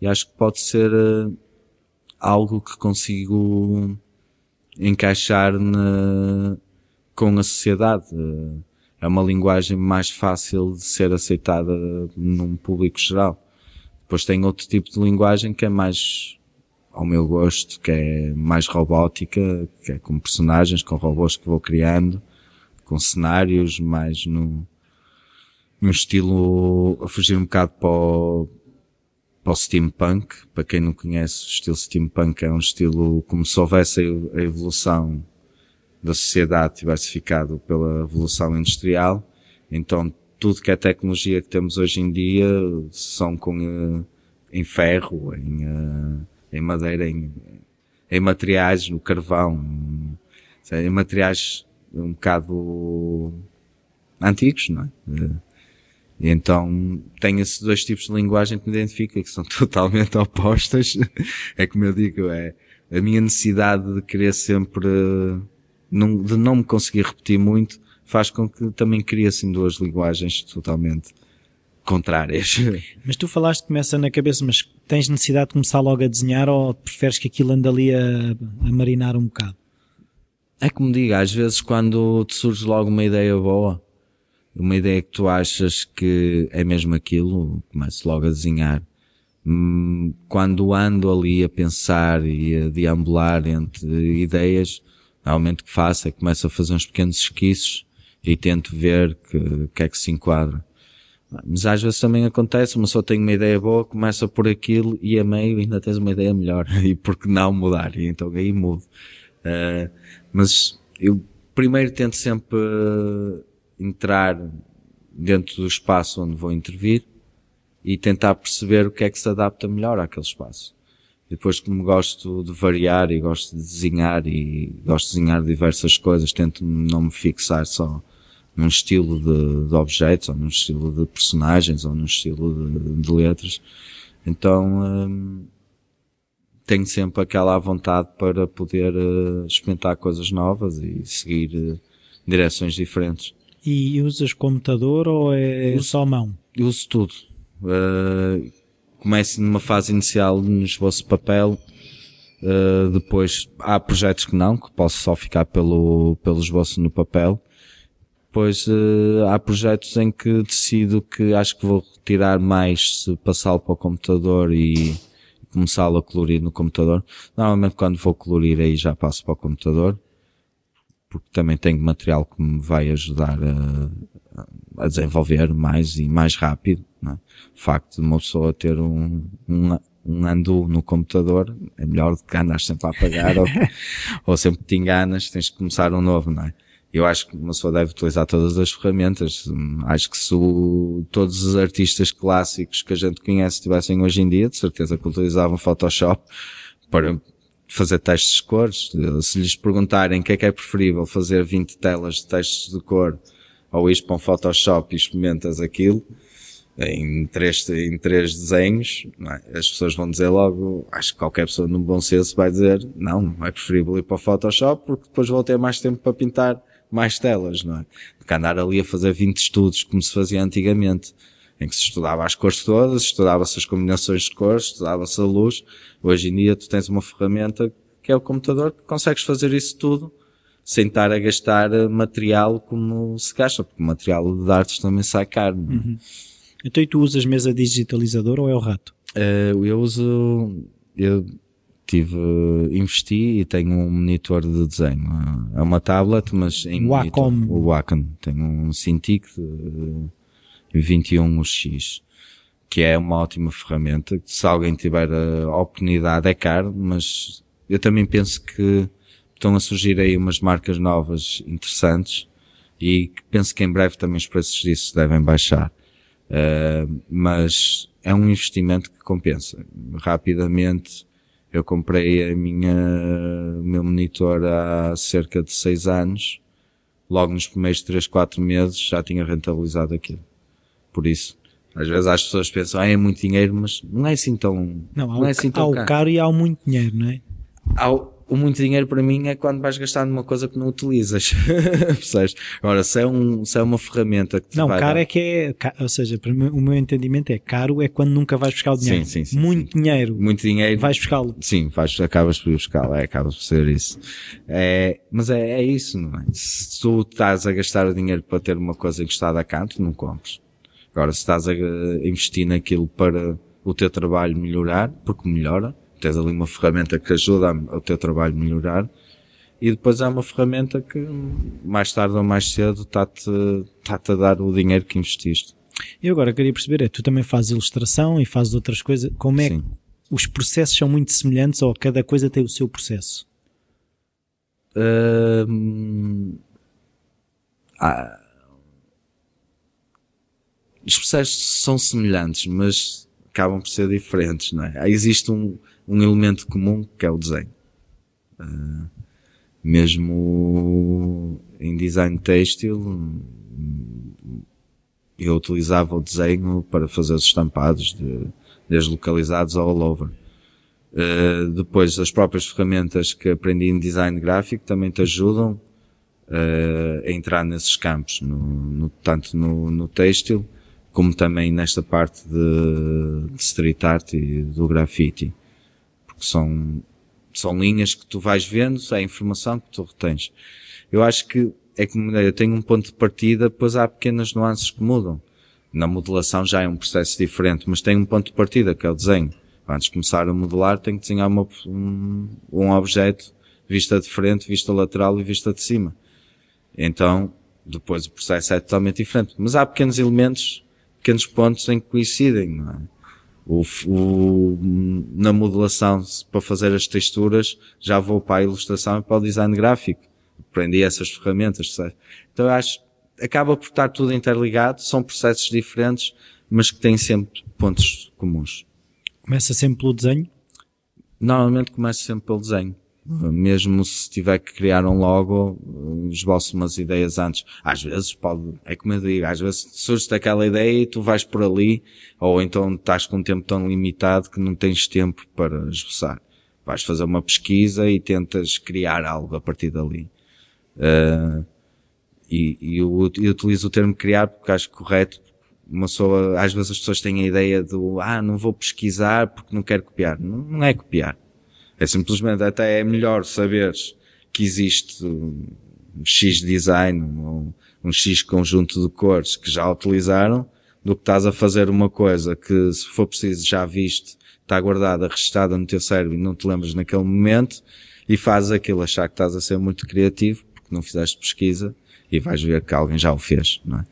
E acho que pode ser uh, algo que consigo encaixar na, com a sociedade. Uh, é uma linguagem mais fácil de ser aceitada num público geral. Depois tem outro tipo de linguagem que é mais ao meu gosto, que é mais robótica, que é com personagens, com robôs que vou criando, com cenários mais no, no estilo, a fugir um bocado para o, para o steampunk. Para quem não conhece, o estilo steampunk é um estilo como se houvesse a evolução da sociedade tivesse ficado pela evolução industrial. Então, tudo que é tecnologia que temos hoje em dia são com, uh, em ferro, em, uh, em madeira, em, em materiais, no carvão, em materiais um bocado antigos, não é? E então tenho esses dois tipos de linguagem que me identifica, que são totalmente opostas. é como eu digo, é a minha necessidade de querer sempre, de não me conseguir repetir muito, faz com que também crie assim duas linguagens totalmente contrárias. Mas tu falaste que começa na cabeça, mas tens necessidade de começar logo a desenhar ou preferes que aquilo ande ali a, a marinar um bocado? É como digo, às vezes quando te surge logo uma ideia boa, uma ideia que tu achas que é mesmo aquilo, começo logo a desenhar. Hum, quando ando ali a pensar e a deambular entre ideias, normalmente o que faço é que começo a fazer uns pequenos esquiços e tento ver que, que é que se enquadra. Mas às vezes também acontece, uma só tem uma ideia boa, começa por aquilo e a meio ainda tens uma ideia melhor. E por que não mudar? E então aí mudo. Uh, mas eu primeiro tento sempre entrar dentro do espaço onde vou intervir e tentar perceber o que é que se adapta melhor àquele espaço. E depois, como gosto de variar e gosto de desenhar e gosto de desenhar diversas coisas, tento não me fixar só num estilo de, de objetos, ou num estilo de personagens, ou num estilo de, de letras. Então, hum, tenho sempre aquela vontade para poder uh, experimentar coisas novas e seguir uh, direções diferentes. E usas computador ou é uso, só mão? Eu uso tudo. Uh, começo numa fase inicial no esboço de papel, uh, depois há projetos que não, que posso só ficar pelo, pelo esboço no papel. Depois uh, há projetos em que decido que acho que vou retirar mais se passá-lo para o computador e começá-lo a colorir no computador. Normalmente quando vou colorir aí já passo para o computador porque também tenho material que me vai ajudar a, a desenvolver mais e mais rápido. É? O facto de uma pessoa ter um, um, um andu no computador é melhor do que andar sempre a apagar ou, ou sempre te enganas, tens que começar um novo, não é? Eu acho que uma pessoa deve utilizar todas as ferramentas. Acho que se todos os artistas clássicos que a gente conhece tivessem hoje em dia, de certeza que utilizavam Photoshop para fazer testes de cores. Se lhes perguntarem o que é que é preferível fazer 20 telas de testes de cor ou ir para um Photoshop e experimentas aquilo em três, em três desenhos, é? as pessoas vão dizer logo, acho que qualquer pessoa no bom senso vai dizer, não, é preferível ir para o Photoshop porque depois vou ter mais tempo para pintar mais telas, não é? Do que andar ali a fazer 20 estudos como se fazia antigamente em que se estudava as cores todas, estudava-se as combinações de cores, estudava-se a luz. Hoje em dia tu tens uma ferramenta que é o computador que consegues fazer isso tudo sem estar a gastar material como se gasta, porque o material de artes também sai caro. É? Uhum. Então e tu usas mesa digitalizadora ou é o rato? Uh, eu uso, eu tive, investi e tenho um monitor de desenho. É uma tablet, mas em Wacom. Monitor, o Wacom. Tenho um Cintiq de, 21X, que é uma ótima ferramenta. Se alguém tiver a oportunidade, é caro, mas eu também penso que estão a surgir aí umas marcas novas interessantes e penso que em breve também os preços disso devem baixar. Uh, mas é um investimento que compensa. Rapidamente, eu comprei a minha, o meu monitor há cerca de seis anos. Logo nos primeiros três, quatro meses já tinha rentabilizado aquilo. Por isso, às vezes as pessoas pensam, ah, é muito dinheiro, mas não é assim tão, não, não é assim tão há caro. o caro e há o muito dinheiro, não é? Há o, o muito dinheiro para mim é quando vais gastar numa coisa que não utilizas. Percebes? Agora, se é, um, se é uma ferramenta que te Não, vai caro dar... é que é, ou seja, o meu entendimento é caro é quando nunca vais buscar o dinheiro. Sim, sim, sim. Muito sim. dinheiro. Muito dinheiro. Vais buscá-lo. Sim, vais, acabas por buscá-lo, é, acabas por ser isso. É, mas é, é isso, não é? Se tu estás a gastar o dinheiro para ter uma coisa encostada a canto, não compres. Agora, se estás a investir naquilo para o teu trabalho melhorar, porque melhora, tens ali uma ferramenta que ajuda o teu trabalho melhorar, e depois há uma ferramenta que mais tarde ou mais cedo está-te está a dar o dinheiro que investiste. E agora queria perceber, é, tu também fazes ilustração e fazes outras coisas, como é Sim. que os processos são muito semelhantes ou cada coisa tem o seu processo? Ah, os processos são semelhantes, mas acabam por ser diferentes, não é? Existe um, um elemento comum que é o desenho. Uh, mesmo em design têxtil, eu utilizava o desenho para fazer os estampados de, desde localizados all over. Uh, depois, as próprias ferramentas que aprendi em design gráfico também te ajudam uh, a entrar nesses campos, no, no, tanto no, no têxtil, como também nesta parte de, de street art e do graffiti. São, são linhas que tu vais vendo, é a informação que tu retens. Eu acho que é como eu tenho um ponto de partida, depois há pequenas nuances que mudam. Na modelação já é um processo diferente, mas tem um ponto de partida, que é o desenho. Antes de começar a modelar, tenho que desenhar uma, um, um objeto, vista de frente, vista lateral e vista de cima. Então, depois o processo é totalmente diferente. Mas há pequenos elementos, pequenos pontos em que coincidem, não é? O, o, na modelação, para fazer as texturas, já vou para a ilustração e para o design gráfico. Aprendi essas ferramentas, sabe? Então eu acho, acaba por estar tudo interligado, são processos diferentes, mas que têm sempre pontos comuns. Começa sempre pelo desenho? Normalmente começa sempre pelo desenho. Mesmo se tiver que criar um logo, esboço umas ideias antes. Às vezes pode, é como eu digo, às vezes surge aquela ideia e tu vais por ali, ou então estás com um tempo tão limitado que não tens tempo para esboçar. Vais fazer uma pesquisa e tentas criar algo a partir dali. Uh, e, e eu, eu, utilizo o termo criar porque acho correto. Uma pessoa, às vezes as pessoas têm a ideia do, ah, não vou pesquisar porque não quero copiar. Não, não é copiar é simplesmente até é melhor saberes que existe um X design, um, um X conjunto de cores que já utilizaram, do que estás a fazer uma coisa que, se for preciso, já viste, está guardada, registada no teu cérebro e não te lembras naquele momento, e fazes aquilo achar que estás a ser muito criativo, porque não fizeste pesquisa, e vais ver que alguém já o fez, não é?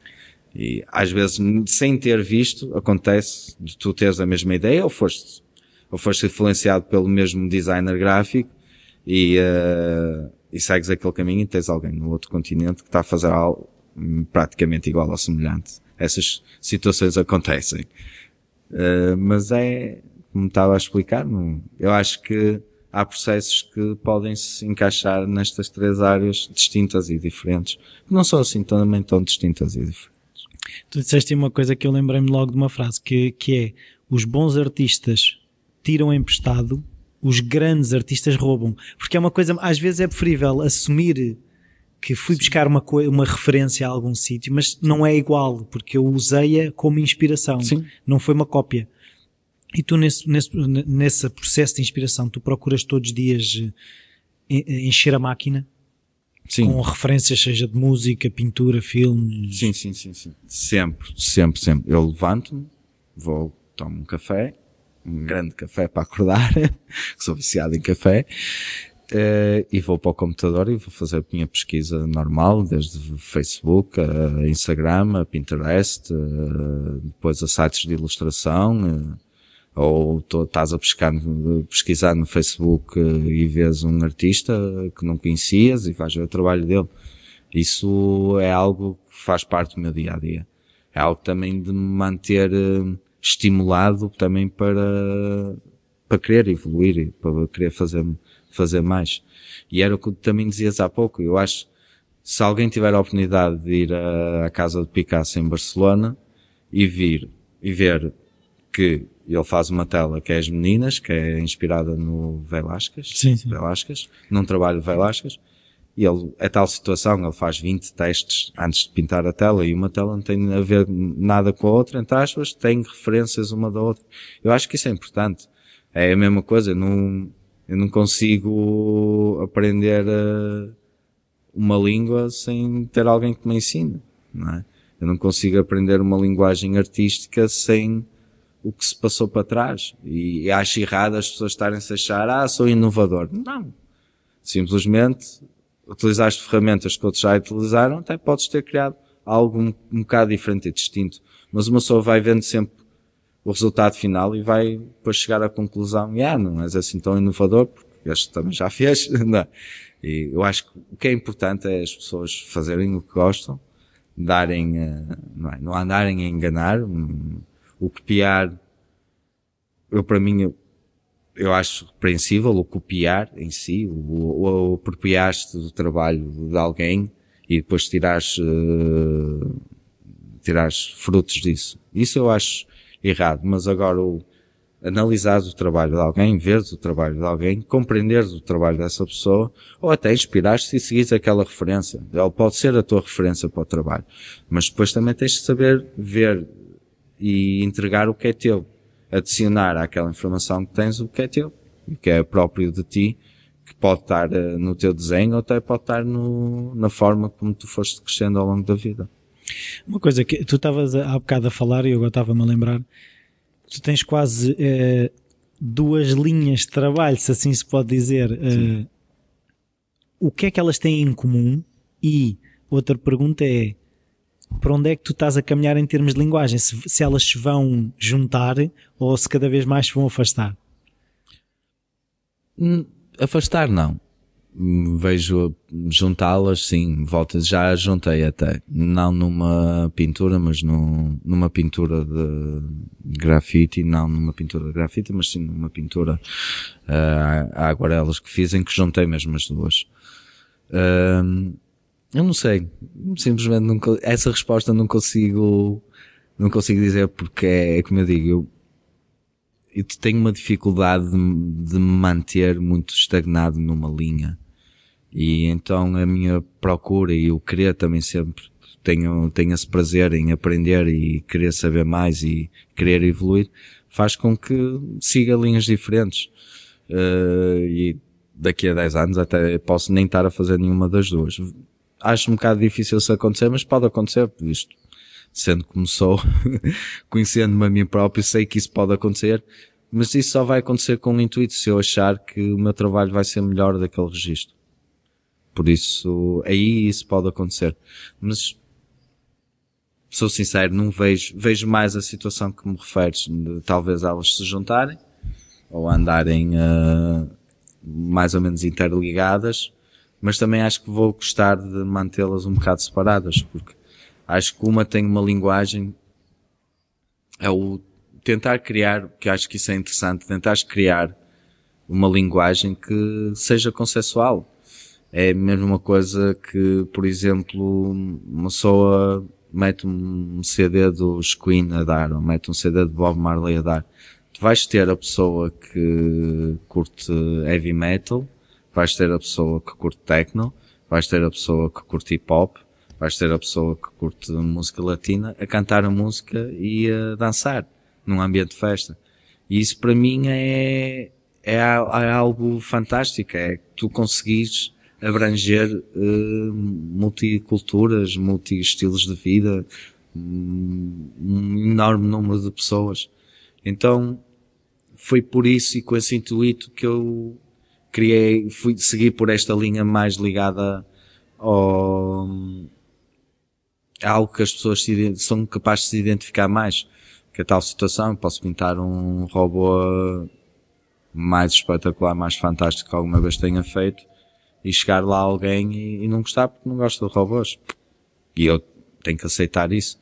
E às vezes, sem ter visto, acontece de tu teres a mesma ideia ou foste ou foste influenciado pelo mesmo designer gráfico e, uh, e segues aquele caminho e tens alguém no outro continente que está a fazer algo praticamente igual ou semelhante. Essas situações acontecem. Uh, mas é, como estava a explicar, eu acho que há processos que podem se encaixar nestas três áreas distintas e diferentes, não são assim também tão distintas e diferentes. Tu disseste uma coisa que eu lembrei-me logo de uma frase, que, que é os bons artistas tiram emprestado, os grandes artistas roubam. Porque é uma coisa, às vezes é preferível assumir que fui buscar uma, uma referência a algum sítio, mas não é igual, porque eu usei-a como inspiração, Sim. não foi uma cópia. E tu nesse, nesse, nesse processo de inspiração, tu procuras todos os dias eh, encher a máquina sim. com referências, seja de música, pintura, filmes. Sim, sim, sim, sim. Sempre, sempre, sempre. Eu levanto-me, vou, tomo um café, um grande café para acordar, sou viciado em café, uh, e vou para o computador e vou fazer a minha pesquisa normal, desde Facebook, a Instagram, a Pinterest, uh, depois a sites de ilustração, uh, ou tô, estás a pescar, pesquisar no Facebook e vês um artista que não conhecias e vais ver o trabalho dele. Isso é algo que faz parte do meu dia a dia. É algo também de me manter estimulado também para, para querer evoluir, para querer fazer, fazer mais. E era o que também dizias há pouco. Eu acho, se alguém tiver a oportunidade de ir à, à casa de Picasso em Barcelona e vir e ver que ele faz uma tela que é as meninas, que é inspirada no Velázquez, sim, sim. Velázquez, num trabalho de Velázquez, e ele, é tal situação, ele faz 20 testes antes de pintar a tela e uma tela não tem a ver nada com a outra, entre aspas, tem referências uma da outra. Eu acho que isso é importante. É a mesma coisa, eu não, eu não consigo aprender uh, uma língua sem ter alguém que me ensine, não é? Eu não consigo aprender uma linguagem artística sem o que se passou para trás. E acho errado as pessoas estarem-se a achar, ah, sou inovador. Não. Simplesmente utilizaste ferramentas que outros já utilizaram, até podes ter criado algo um, um bocado diferente e distinto. Mas uma pessoa vai vendo sempre o resultado final e vai depois chegar à conclusão, ah, não és assim tão inovador, porque este também já fez. Não. É? E eu acho que o que é importante é as pessoas fazerem o que gostam, darem, eh, não, é? não andarem a enganar, o copiar. Eu, para mim, eu acho repreensível o copiar em si, o, o apropriar-te do trabalho de alguém e depois tirares, uh, tirares frutos disso. Isso eu acho errado, mas agora o analisar o trabalho de alguém, ver o trabalho de alguém, compreender o trabalho dessa pessoa, ou até inspirar-te e seguir aquela referência. Ele pode ser a tua referência para o trabalho. Mas depois também tens de saber ver e entregar o que é teu. Adicionar àquela informação que tens o que é teu, o que é próprio de ti, que pode estar uh, no teu desenho ou até pode estar no, na forma como tu foste crescendo ao longo da vida. Uma coisa que tu estavas há bocado a falar e eu agora estava-me a lembrar, tu tens quase uh, duas linhas de trabalho, se assim se pode dizer. Uh, o que é que elas têm em comum? E outra pergunta é para onde é que tu estás a caminhar em termos de linguagem? Se, se elas se vão juntar ou se cada vez mais se vão afastar? Hum, afastar não vejo juntá-las, sim, volta, já juntei até, não numa pintura, mas no, numa pintura de grafite, não numa pintura de grafite, mas sim numa pintura uh, a aguarelas que fiz em que juntei mesmo as duas. Uh, eu não sei, simplesmente nunca, essa resposta não consigo, não consigo dizer porque é, é como eu digo, eu, eu tenho uma dificuldade de, me manter muito estagnado numa linha. E então a minha procura e o querer também sempre tenho, tenho esse prazer em aprender e querer saber mais e querer evoluir, faz com que siga linhas diferentes. Uh, e daqui a 10 anos até posso nem estar a fazer nenhuma das duas. Acho um bocado difícil isso acontecer, mas pode acontecer, visto sendo como sou, conhecendo-me a mim próprio, sei que isso pode acontecer, mas isso só vai acontecer com o intuito se eu achar que o meu trabalho vai ser melhor daquele registro. Por isso, aí isso pode acontecer. Mas, sou sincero, não vejo, vejo mais a situação que me referes, de talvez elas se juntarem, ou andarem uh, mais ou menos interligadas, mas também acho que vou gostar de mantê-las um bocado separadas, porque acho que uma tem uma linguagem, é o tentar criar, que acho que isso é interessante, tentar criar uma linguagem que seja consensual é a mesma coisa que, por exemplo, uma pessoa mete um CD dos Queen a dar, ou mete um CD de Bob Marley a dar. Tu vais ter a pessoa que curte heavy metal, vais ter a pessoa que curte techno, vais ter a pessoa que curte hip hop, vais ter a pessoa que curte música latina a cantar a música e a dançar num ambiente de festa. E isso para mim é, é, é algo fantástico, é que tu conseguires abranger uh, multiculturas, multi-estilos de vida, um enorme número de pessoas. Então, foi por isso e com esse intuito que eu criei, fui seguir por esta linha mais ligada ao, a algo que as pessoas se, são capazes de se identificar mais. Que a tal situação, posso pintar um robô mais espetacular, mais fantástico que alguma vez tenha feito, e chegar lá alguém e, e não gostar porque não gosta de robôs. E eu tenho que aceitar isso.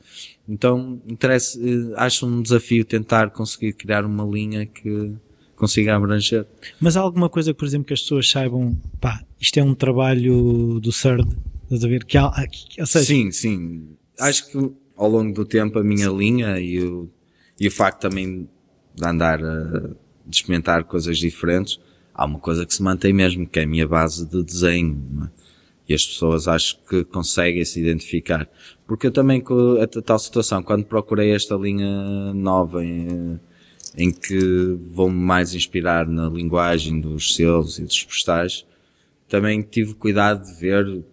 Então, interessa, eh, acho um desafio tentar conseguir criar uma linha que consiga abranger. Mas há alguma coisa, por exemplo, que as pessoas saibam, pá, isto é um trabalho do CERD, estás a ver? Que há, que, seja... Sim, sim. Acho que ao longo do tempo a minha linha e o, e o facto também de andar a de experimentar coisas diferentes, há uma coisa que se mantém mesmo, que é a minha base de desenho. É? E as pessoas acho que conseguem se identificar. Porque eu também, com a tal situação, quando procurei esta linha nova em, em que vou-me mais inspirar na linguagem dos selos e dos postais, também tive cuidado de ver,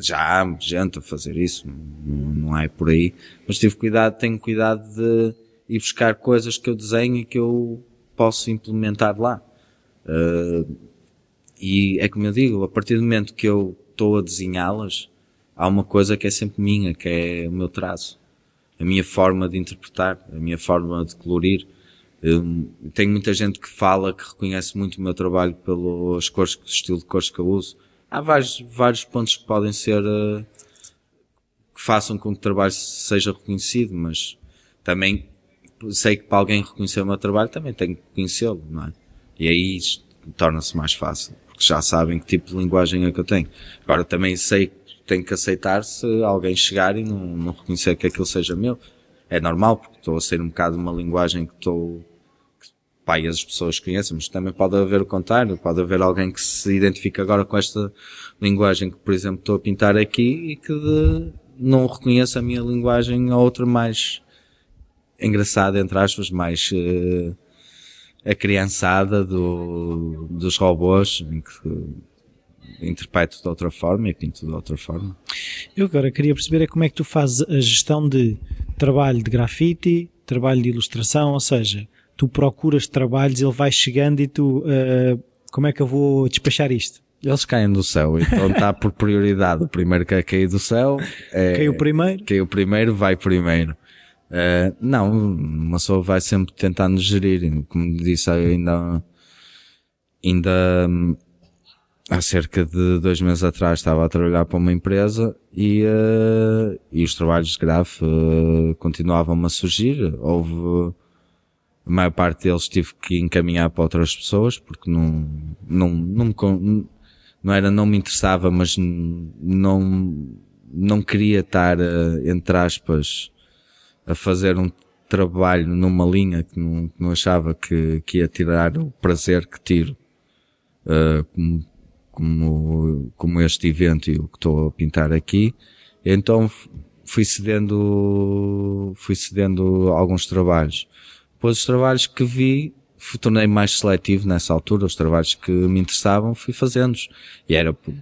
já há gente a fazer isso, não, não é por aí, mas tive cuidado, tenho cuidado de ir buscar coisas que eu desenho e que eu posso implementar lá. Uh, e é como eu digo, a partir do momento que eu estou a desenhá-las, há uma coisa que é sempre minha, que é o meu traço. A minha forma de interpretar, a minha forma de colorir. Eu tenho muita gente que fala, que reconhece muito o meu trabalho pelas cores, estilo de cores que eu uso. Há vários, vários pontos que podem ser, uh, que façam com que o trabalho seja reconhecido, mas também sei que para alguém reconhecer o meu trabalho também tenho que conhecê-lo, não é? E aí torna-se mais fácil, porque já sabem que tipo de linguagem é que eu tenho. Agora também sei que tenho que aceitar se alguém chegar e não, não reconhecer que aquilo seja meu. É normal, porque estou a ser um bocado uma linguagem que estou, que, pá, as pessoas conhecem, mas também pode haver o contrário, pode haver alguém que se identifica agora com esta linguagem que, por exemplo, estou a pintar aqui e que de, não reconheça a minha linguagem a outra mais engraçada, entre aspas, mais uh, a criançada do, dos robôs, em que interpreto de outra forma e pinto de outra forma. Eu agora queria perceber é como é que tu fazes a gestão de trabalho de grafite, trabalho de ilustração, ou seja, tu procuras trabalhos, ele vai chegando e tu, uh, como é que eu vou despachar isto? Eles caem do céu, então está por prioridade. O primeiro que cair do céu é. Caiu primeiro? Caiu primeiro, vai primeiro. Uh, não, uma pessoa vai sempre tentando gerir. Como disse ainda, ainda hum, há cerca de dois meses atrás estava a trabalhar para uma empresa e, uh, e os trabalhos de graf uh, continuavam a surgir. Houve, a maior parte deles tive que encaminhar para outras pessoas porque não, não, não, não, não era, não me interessava, mas não, não queria estar, entre aspas, a fazer um trabalho numa linha que não, que não achava que, que ia tirar o prazer que tiro, uh, como, como, como este evento e o que estou a pintar aqui. Então fui cedendo, fui cedendo alguns trabalhos. Depois os trabalhos que vi, tornei mais seletivo nessa altura, os trabalhos que me interessavam, fui fazendo-os. E era por,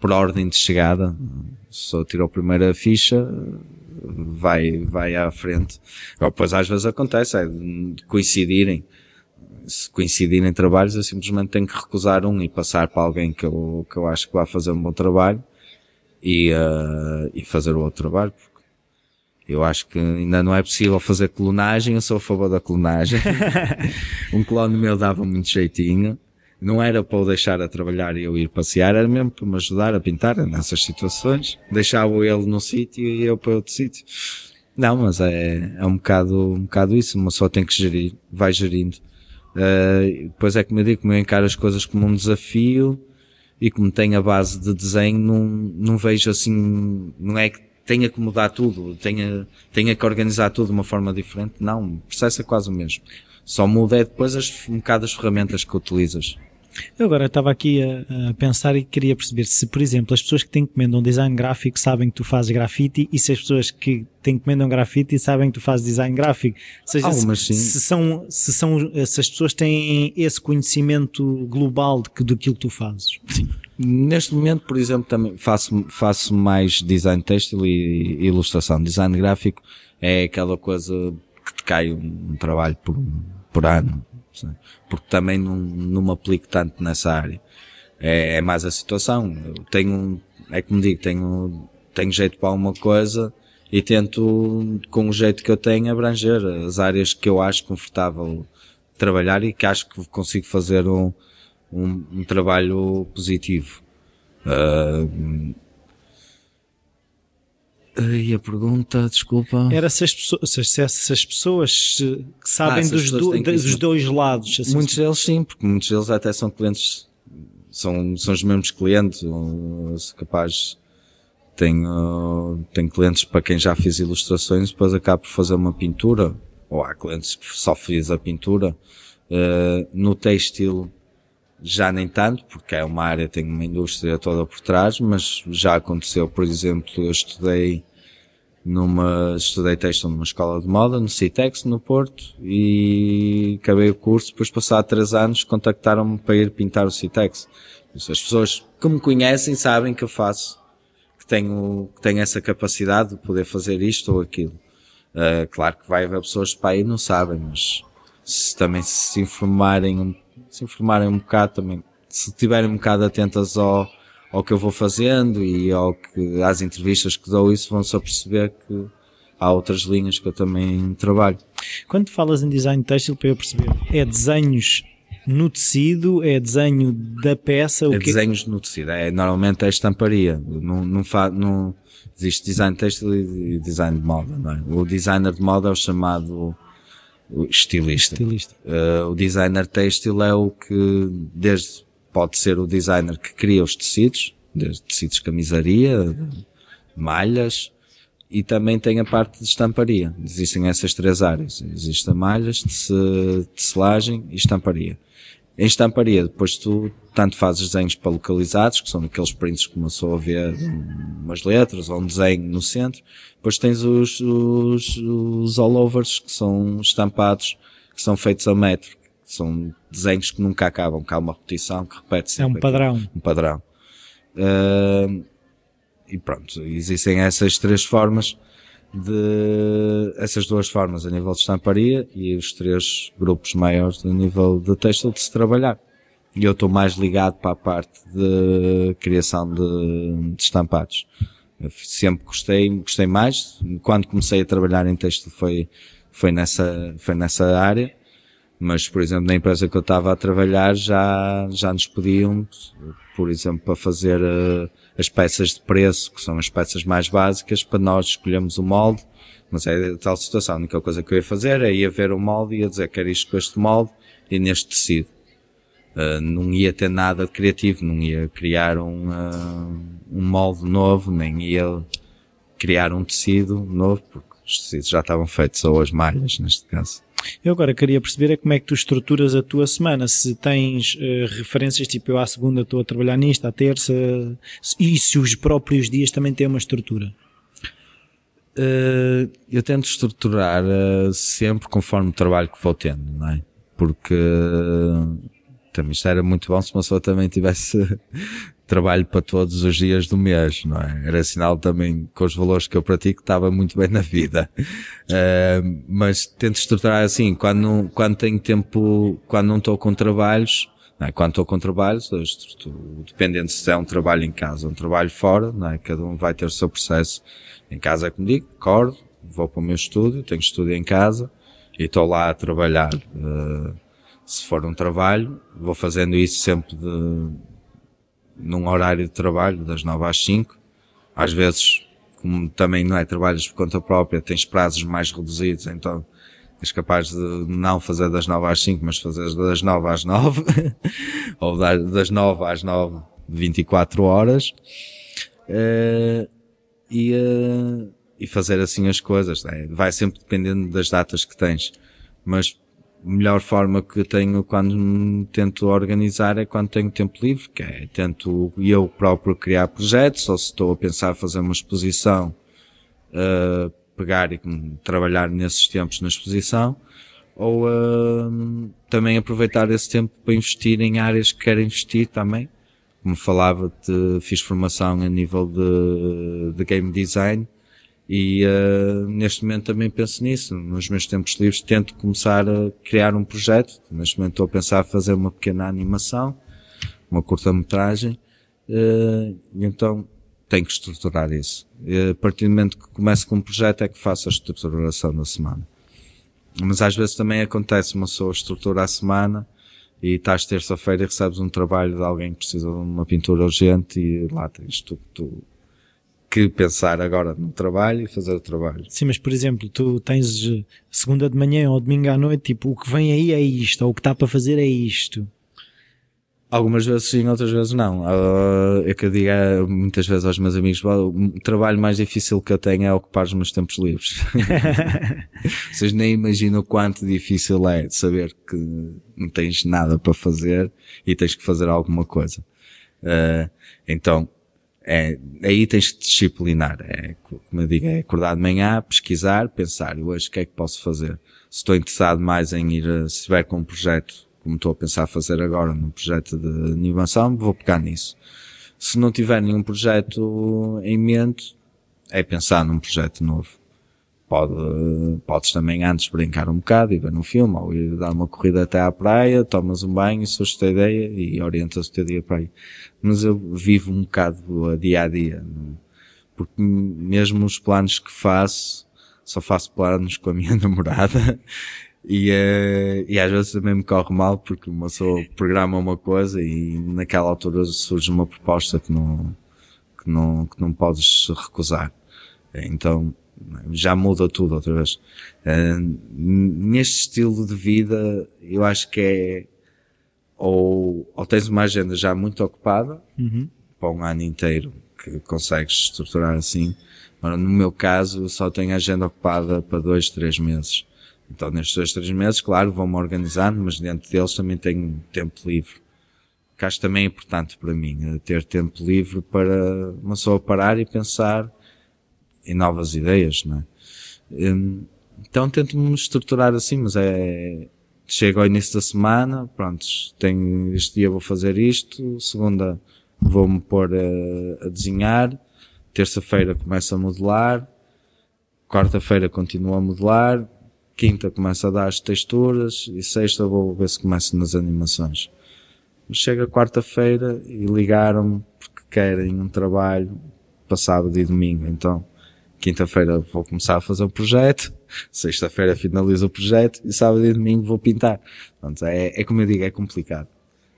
por ordem de chegada. Só tirou a primeira ficha, vai, vai à frente. Depois às vezes acontece, é coincidirem. Se coincidirem trabalhos, eu simplesmente tenho que recusar um e passar para alguém que eu, que eu acho que vai fazer um bom trabalho e, uh, e fazer o outro trabalho. Eu acho que ainda não é possível fazer clonagem, eu sou a favor da clonagem. um clone meu dava muito jeitinho não era para o deixar a trabalhar e eu ir passear, era mesmo para me ajudar a pintar nessas situações. Deixava ele num sítio e eu para outro sítio. Não, mas é, é um bocado, um bocado isso, uma só tem que gerir, vai gerindo. Uh, depois é que me digo, como eu encaro as coisas como um desafio e como tem a base de desenho, não, não vejo assim, não é que tenha que mudar tudo, tenha, tenha que organizar tudo de uma forma diferente. Não, o processo é quase o mesmo. Só muda é depois as, um bocado as ferramentas que utilizas. Eu agora estava aqui a, a, pensar e queria perceber se, por exemplo, as pessoas que te encomendam design gráfico sabem que tu fazes grafite e se as pessoas que te encomendam grafite sabem que tu fazes design gráfico. Ou seja, Algumas, se, se, são, se são, se as pessoas têm esse conhecimento global de, daquilo que tu fazes. Sim. Neste momento, por exemplo, também faço, faço mais design têxtil e, e ilustração. Design gráfico é aquela coisa que te cai um, um trabalho por, por ano porque também não, não me aplico tanto nessa área. É, é mais a situação. Eu tenho, é como digo, tenho, tenho jeito para alguma coisa e tento, com o jeito que eu tenho, abranger as áreas que eu acho confortável trabalhar e que acho que consigo fazer um, um, um trabalho positivo. Uh, e a pergunta, desculpa. Era se as pessoas, se, se as pessoas que sabem ah, dos, do, dos dois lados. Assim muitos se... deles sim, porque muitos deles até são clientes, são, são os mesmos clientes, se capaz, tenho, tenho clientes para quem já fiz ilustrações, depois acabo por fazer uma pintura, ou há clientes que só fiz a pintura, uh, no têxtil já nem tanto, porque é uma área, tem uma indústria toda por trás, mas já aconteceu, por exemplo, eu estudei numa, estudei texto numa escola de moda, no Citex, no Porto, e acabei o curso, depois passado três anos, contactaram-me para ir pintar o Citex. As pessoas que me conhecem sabem que eu faço, que tenho, que tenho essa capacidade de poder fazer isto ou aquilo. Uh, claro que vai haver pessoas para aí não sabem, mas se também se informarem, se informarem um bocado também, se estiverem um bocado atentas ao, ao que eu vou fazendo e ao que, às entrevistas que dou isso, vão só perceber que há outras linhas que eu também trabalho. Quando falas em design têxtil, para eu perceber, é desenhos no tecido, é desenho da peça? é que... desenhos no tecido, é, normalmente é estamparia, não, não, fa, não existe design têxtil e design de moda, não é? O designer de moda é o chamado O estilista. Estilista. Uh, o designer têxtil é o que, desde, pode ser o designer que cria os tecidos, desde tecidos de camisaria, malhas, e também tem a parte de estamparia. Existem essas três áreas. Existe a malhas, tecelagem e estamparia. Em estamparia, depois tu tanto fazes desenhos para localizados, que são aqueles prints que começou a ver umas letras ou um desenho no centro. Depois tens os, os, os all-overs, que são estampados, que são feitos a metro. Que são desenhos que nunca acabam, que há uma repetição que repete sempre. É um padrão. Aqui, um padrão. Uh, e pronto, existem essas três formas de essas duas formas a nível de estamparia e os três grupos maiores a nível de texto de se trabalhar. E eu estou mais ligado para a parte de criação de, de estampados. Eu sempre gostei, gostei mais. Quando comecei a trabalhar em texto foi, foi nessa, foi nessa área. Mas, por exemplo, na empresa que eu estava a trabalhar já, já nos pediam, por exemplo, para fazer uh, as peças de preço, que são as peças mais básicas, para nós escolhermos o molde. Mas é tal situação. A única coisa que eu ia fazer é ia ver o molde e ia dizer era isto com este molde e neste tecido. Uh, não ia ter nada de criativo, não ia criar um, uh, um molde novo, nem ia criar um tecido novo, porque os tecidos já estavam feitos, ou as malhas, neste caso. Eu agora queria perceber é como é que tu estruturas a tua semana, se tens uh, referências, tipo eu à segunda estou a trabalhar nisto, à terça, e se os próprios dias também têm uma estrutura? Uh, eu tento estruturar uh, sempre conforme o trabalho que vou tendo, não é? Porque também isto era muito bom se uma pessoa também tivesse trabalho para todos os dias do mês, não é? Era sinal também com os valores que eu pratico estava muito bem na vida. Uh, mas tento estruturar assim, quando, quando tenho tempo, quando não estou com trabalhos, não é? quando estou com trabalhos, dependendo se é um trabalho em casa ou um trabalho fora, não é? cada um vai ter o seu processo. Em casa é como digo, acordo, vou para o meu estúdio, tenho estúdio em casa e estou lá a trabalhar. Uh, se for um trabalho, vou fazendo isso sempre de, num horário de trabalho, das 9 às 5. Às vezes, como também não é trabalhos por conta própria, tens prazos mais reduzidos, então és capaz de não fazer das 9 às 5, mas fazer das 9 às 9, ou das 9 às 9, 24 horas, uh, e, uh, e fazer assim as coisas. Né? Vai sempre dependendo das datas que tens. Mas melhor forma que tenho quando me tento organizar é quando tenho tempo livre, que é tento eu próprio criar projetos, ou se estou a pensar fazer uma exposição, uh, pegar e trabalhar nesses tempos na exposição, ou uh, também aproveitar esse tempo para investir em áreas que quero investir também. Como falava, de, fiz formação a nível de, de game design, e uh, neste momento também penso nisso. Nos meus tempos livres tento começar a criar um projeto. Neste momento estou a pensar fazer uma pequena animação, uma curta-metragem. Uh, então tenho que estruturar isso. E a partir do momento que começo com um projeto é que faço a estruturação da semana. Mas às vezes também acontece uma pessoa estrutura a semana e estás terça-feira e recebes um trabalho de alguém que precisa de uma pintura urgente e lá tens tu, tu que pensar agora no trabalho e fazer o trabalho. Sim, mas por exemplo, tu tens eh, segunda de manhã ou domingo à noite, tipo, o que vem aí é isto, ou o que está para fazer é isto. Algumas vezes sim, outras vezes não. Uh, é que eu digo uh, muitas vezes aos meus amigos, o trabalho mais difícil que eu tenho é ocupar os meus tempos livres. Vocês nem imaginam o quanto difícil é saber que não tens nada para fazer e tens que fazer alguma coisa. Uh, então, é, aí tens que disciplinar. É, como eu digo, é acordar de manhã, pesquisar, pensar, hoje o que é que posso fazer? Se estou interessado mais em ir, se estiver com um projeto, como estou a pensar fazer agora, num projeto de animação, vou pegar nisso. Se não tiver nenhum projeto em mente, é pensar num projeto novo. Pode, podes também antes brincar um bocado e ver um filme, ou ir dar uma corrida até à praia, tomas um banho, surge a ideia e orientas o teu dia para aí. Mas eu vivo um bocado a dia a dia, porque mesmo os planos que faço, só faço planos com a minha namorada e, uh, e às vezes também me corre mal porque uma pessoa programa uma coisa e naquela altura surge uma proposta que não, que não, que não podes recusar. Então, Já muda tudo outra vez. Uh, neste estilo de vida, eu acho que é, ou, ou tens uma agenda já muito ocupada, uhum. para um ano inteiro, que consegues estruturar assim. Mas no meu caso, eu só tenho a agenda ocupada para dois, três meses. Então, nestes dois, três meses, claro, vou-me organizando, mas dentro deles também tenho tempo livre. Que acho também é importante para mim, é ter tempo livre para uma pessoa parar e pensar em novas ideias, não é? Hum, então, tento-me estruturar assim, mas é, chego ao início da semana, pronto, tenho, este dia vou fazer isto, segunda vou-me pôr a, a desenhar, terça-feira começo a modelar, quarta-feira continuo a modelar, quinta começo a dar as texturas e sexta vou ver se começo nas animações. Chega quarta-feira e ligaram-me porque querem um trabalho para sábado e domingo. Então, quinta-feira vou começar a fazer o projeto, sexta-feira finalizo o projeto e sábado e domingo vou pintar. Portanto, é, é como eu digo, é complicado.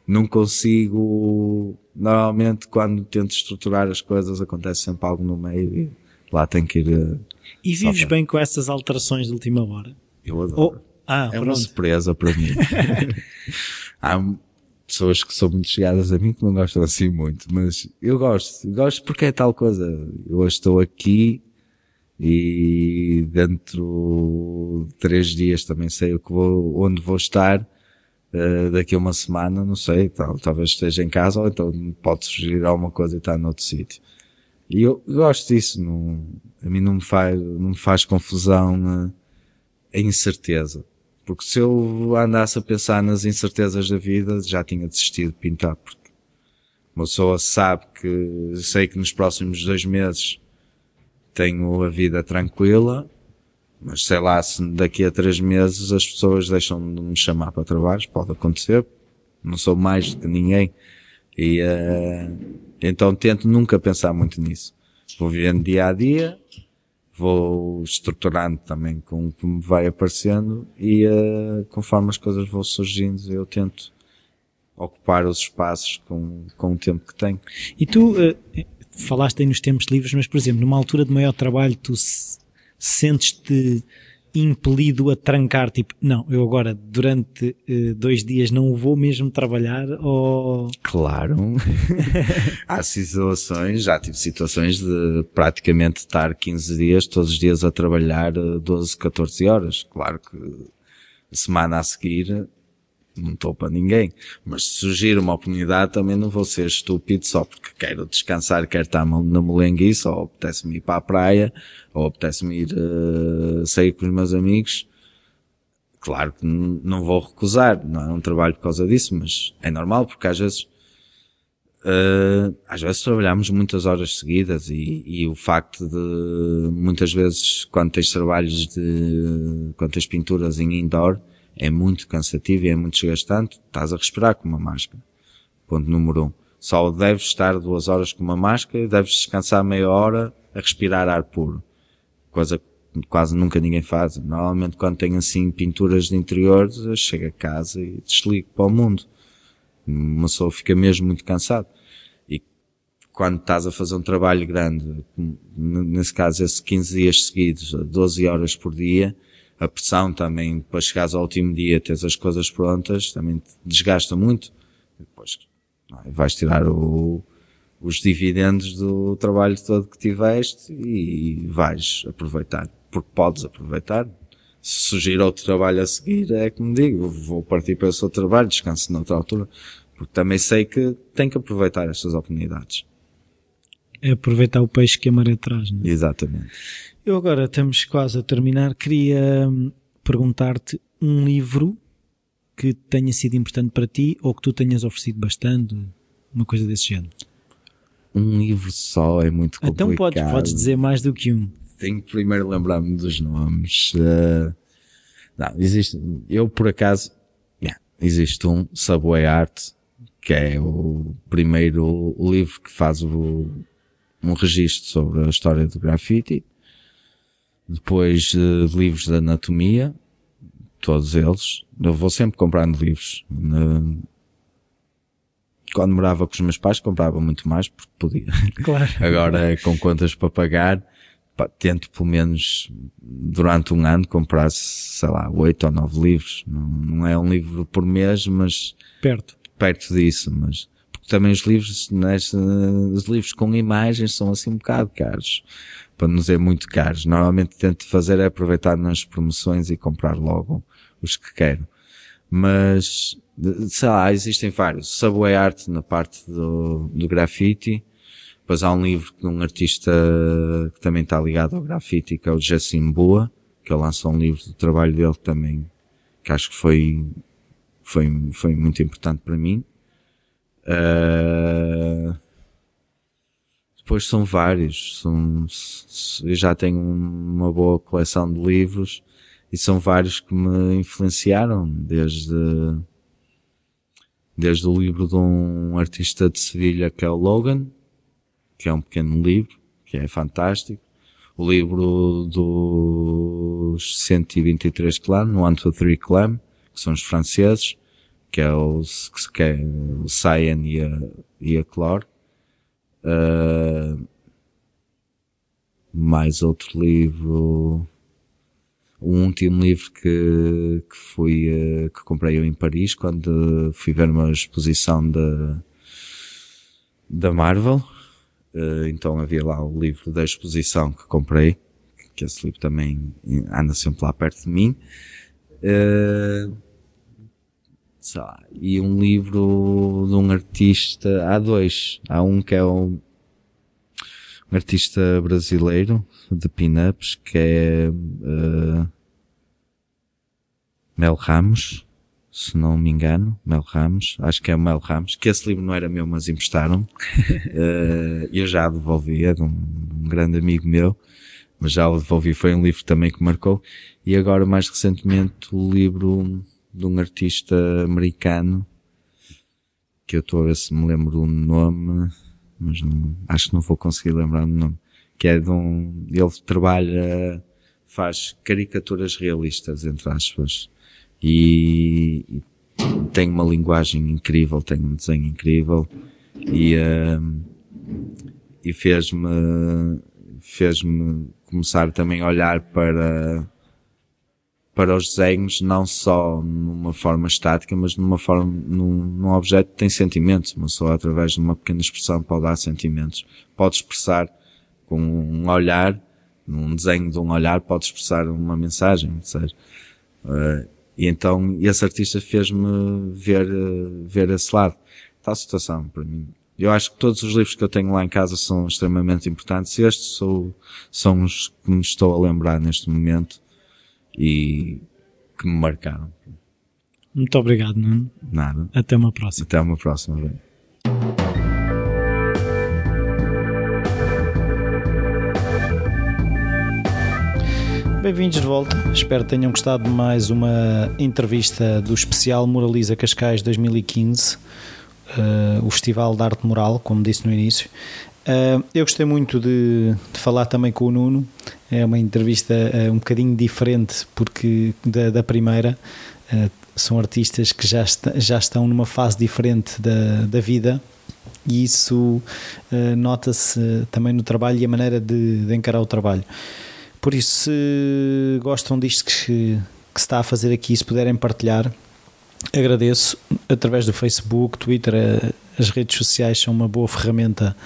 Não consigo, normalmente quando tento estruturar as coisas acontece sempre algo no meio e lá tem que ir. Eh, e vives bem com essas alterações de última hora? Eu adoro. Oh, ah, é pronto. uma surpresa para mim. Há pessoas que são muito chegadas a mim que não gostam assim muito, mas eu gosto. Gosto porque é tal coisa. Eu hoje estou aqui e dentro de três dias também sei o que vou, onde vou estar. Uh, daqui a uma semana, não sei, tal, talvez esteja em casa ou então pode surgir alguma coisa e estar noutro sítio. E eu gosto disso, não, a mim não me faz, não me faz confusão uh, a incerteza. Porque se eu andasse a pensar nas incertezas da vida, já tinha desistido de pintar, porque uma pessoa sabe que, sei que nos próximos dois meses tenho a vida tranquila, mas sei lá, se daqui a três meses as pessoas deixam de me chamar para trabalhos, pode acontecer, não sou mais do que ninguém, e uh, então tento nunca pensar muito nisso. Vou vivendo dia a dia, vou estruturando também com o que me vai aparecendo e uh, conforme as coisas vão surgindo eu tento ocupar os espaços com, com o tempo que tenho. E tu uh, falaste aí nos tempos livres, mas por exemplo, numa altura de maior trabalho tu sentes-te impelido a trancar, tipo, não, eu agora durante uh, dois dias não vou mesmo trabalhar ou... Claro. Há situações, já tive situações de praticamente estar 15 dias, todos os dias a trabalhar 12, eh, 14 horas. Claro que semana a seguir não estou para ninguém. Mas se surgir uma oportunidade também não vou ser estúpido só porque quero descansar, quero estar na molenguice, ou apetece-me ir para a praia, ou apetece-me ir uh, sair com os meus amigos. Claro que não vou recusar, não é um trabalho por causa disso, mas é normal porque às vezes Uh, às vezes trabalhamos muitas horas seguidas e, e, o facto de muitas vezes quando tens trabalhos de quando tens pinturas em indoor é muito cansativo e é muito desgastante, estás a respirar com uma máscara. Ponto número um. Só deves estar duas horas com uma máscara e deves descansar meia hora a respirar ar puro. Coisa que quase nunca ninguém faz. Normalmente quando tenho assim pinturas de interiores, eu chego a casa e desligo para o mundo. Uma pessoa fica mesmo muito cansado. E quando estás a fazer um trabalho grande, nesse caso esses 15 dias seguidos, 12 horas por dia, a pressão também, para chegares ao último dia, teres as coisas prontas, também te desgasta muito. Depois é? vais tirar o, os dividendos do trabalho todo que tiveste e vais aproveitar, porque podes aproveitar. Se surgir outro trabalho a seguir, é como digo, vou partir para esse outro trabalho, descanso noutra altura, porque também sei que tenho que aproveitar estas oportunidades. É aproveitar o peixe que a maré traz, não é? Exatamente. Eu agora estamos quase a terminar. Queria hum, perguntar-te um livro que tenha sido importante para ti ou que tu tenhas oferecido bastante, uma coisa desse género. Um livro só é muito complicado. Então podes, podes dizer mais do que um. Tenho que primeiro lembrar-me dos nomes. Uh, não, existe, eu por acaso, yeah, existe um Subway Art, que é o primeiro livro que faz o, um registro sobre a história do grafite depois uh, livros de anatomia, todos eles. Eu vou sempre comprando livros. Uh, quando morava com os meus pais comprava muito mais porque podia. Claro. Agora com contas para pagar, pá, tento pelo menos durante um ano comprar, sei lá, oito ou nove livros. Não, não é um livro por mês, mas perto, perto disso, mas também os livros, né, os livros com imagens são assim um bocado caros, para não dizer muito caros. Normalmente tento fazer é aproveitar nas promoções e comprar logo os que quero. Mas, sei lá, existem vários. Subway Art na parte do, do grafite, depois há um livro de um artista que também está ligado ao grafite, que é o Jessim Boa, que lançou um livro do trabalho dele também, que acho que foi, foi, foi muito importante para mim. Uh, depois são vários, são, eu já tenho uma boa coleção de livros e são vários que me influenciaram, desde, desde o livro de um artista de Sevilha que é o Logan, que é um pequeno livro, que é fantástico. O livro dos 123 clãs, no One, Two, Three Clan, que são os franceses, que é o, que é o Cyan e a, e a Clore. Uh, mais outro livro, o último livro que, que fui, uh, que comprei eu em Paris quando fui ver uma exposição da, da Marvel, Uh, então havia lá o livro da exposição que comprei, que esse livro também anda sempre lá perto de mim. Uh, lá, e um livro de um artista, há dois. Há um que é um, um artista brasileiro de pin-ups, que é uh, Mel Ramos se não me engano, Mel Ramos, acho que é o Mel Ramos, que esse livro não era meu, mas emprestaram. uh, eu já devolvi, é de um, um, grande amigo meu, mas já o devolvi, foi um livro também que marcou. E agora, mais recentemente, o livro de um artista americano, que eu estou a ver se me lembro o nome, mas não, acho que não vou conseguir lembrar o nome, que é de um, ele trabalha, faz caricaturas realistas, entre aspas e, e tem uma linguagem incrível, tem um desenho incrível e, uh, e fez-me fez-me começar também a olhar para para os desenhos não só numa forma estática, mas numa forma, num, num objeto que tem sentimentos. Uma só através de uma pequena expressão pode dar sentimentos. Pode expressar com um olhar, num desenho de um olhar, pode expressar uma mensagem, ou seja, uh, e então esse artista fez-me ver, ver esse lado. Tal situação para mim. Eu acho que todos os livros que eu tenho lá em casa são extremamente importantes. Estes são, são os que me estou a lembrar neste momento e que me marcaram. Muito obrigado, Nuno. Nada. Até uma próxima. Até uma próxima. Bem. Bem-vindos de volta. Espero que tenham gostado de mais uma entrevista do especial Moraliza Cascais 2015, uh, eh, o Festival de Arte Moral, como disse no início. Uh, eu gostei muito de, de, falar também com o Nuno. É uma entrevista uh, um bocadinho diferente porque da, da primeira. são artistas que já, está, já estão numa fase diferente da, da vida e isso nota-se também no trabalho e a maneira de, de encarar o trabalho. Por isso, se gostam disto que, que se está a fazer aqui, se puderem partilhar, agradeço através do Facebook, Twitter, eh, as redes sociais são uma boa ferramenta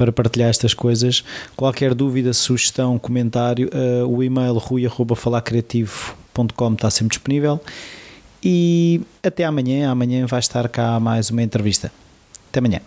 para partilhar estas coisas. Qualquer dúvida, sugestão, comentário, uh, o e-mail rui.falarcreativo.com está sempre disponível. E até amanhã. Amanhã vai estar cá mais uma entrevista. Até amanhã.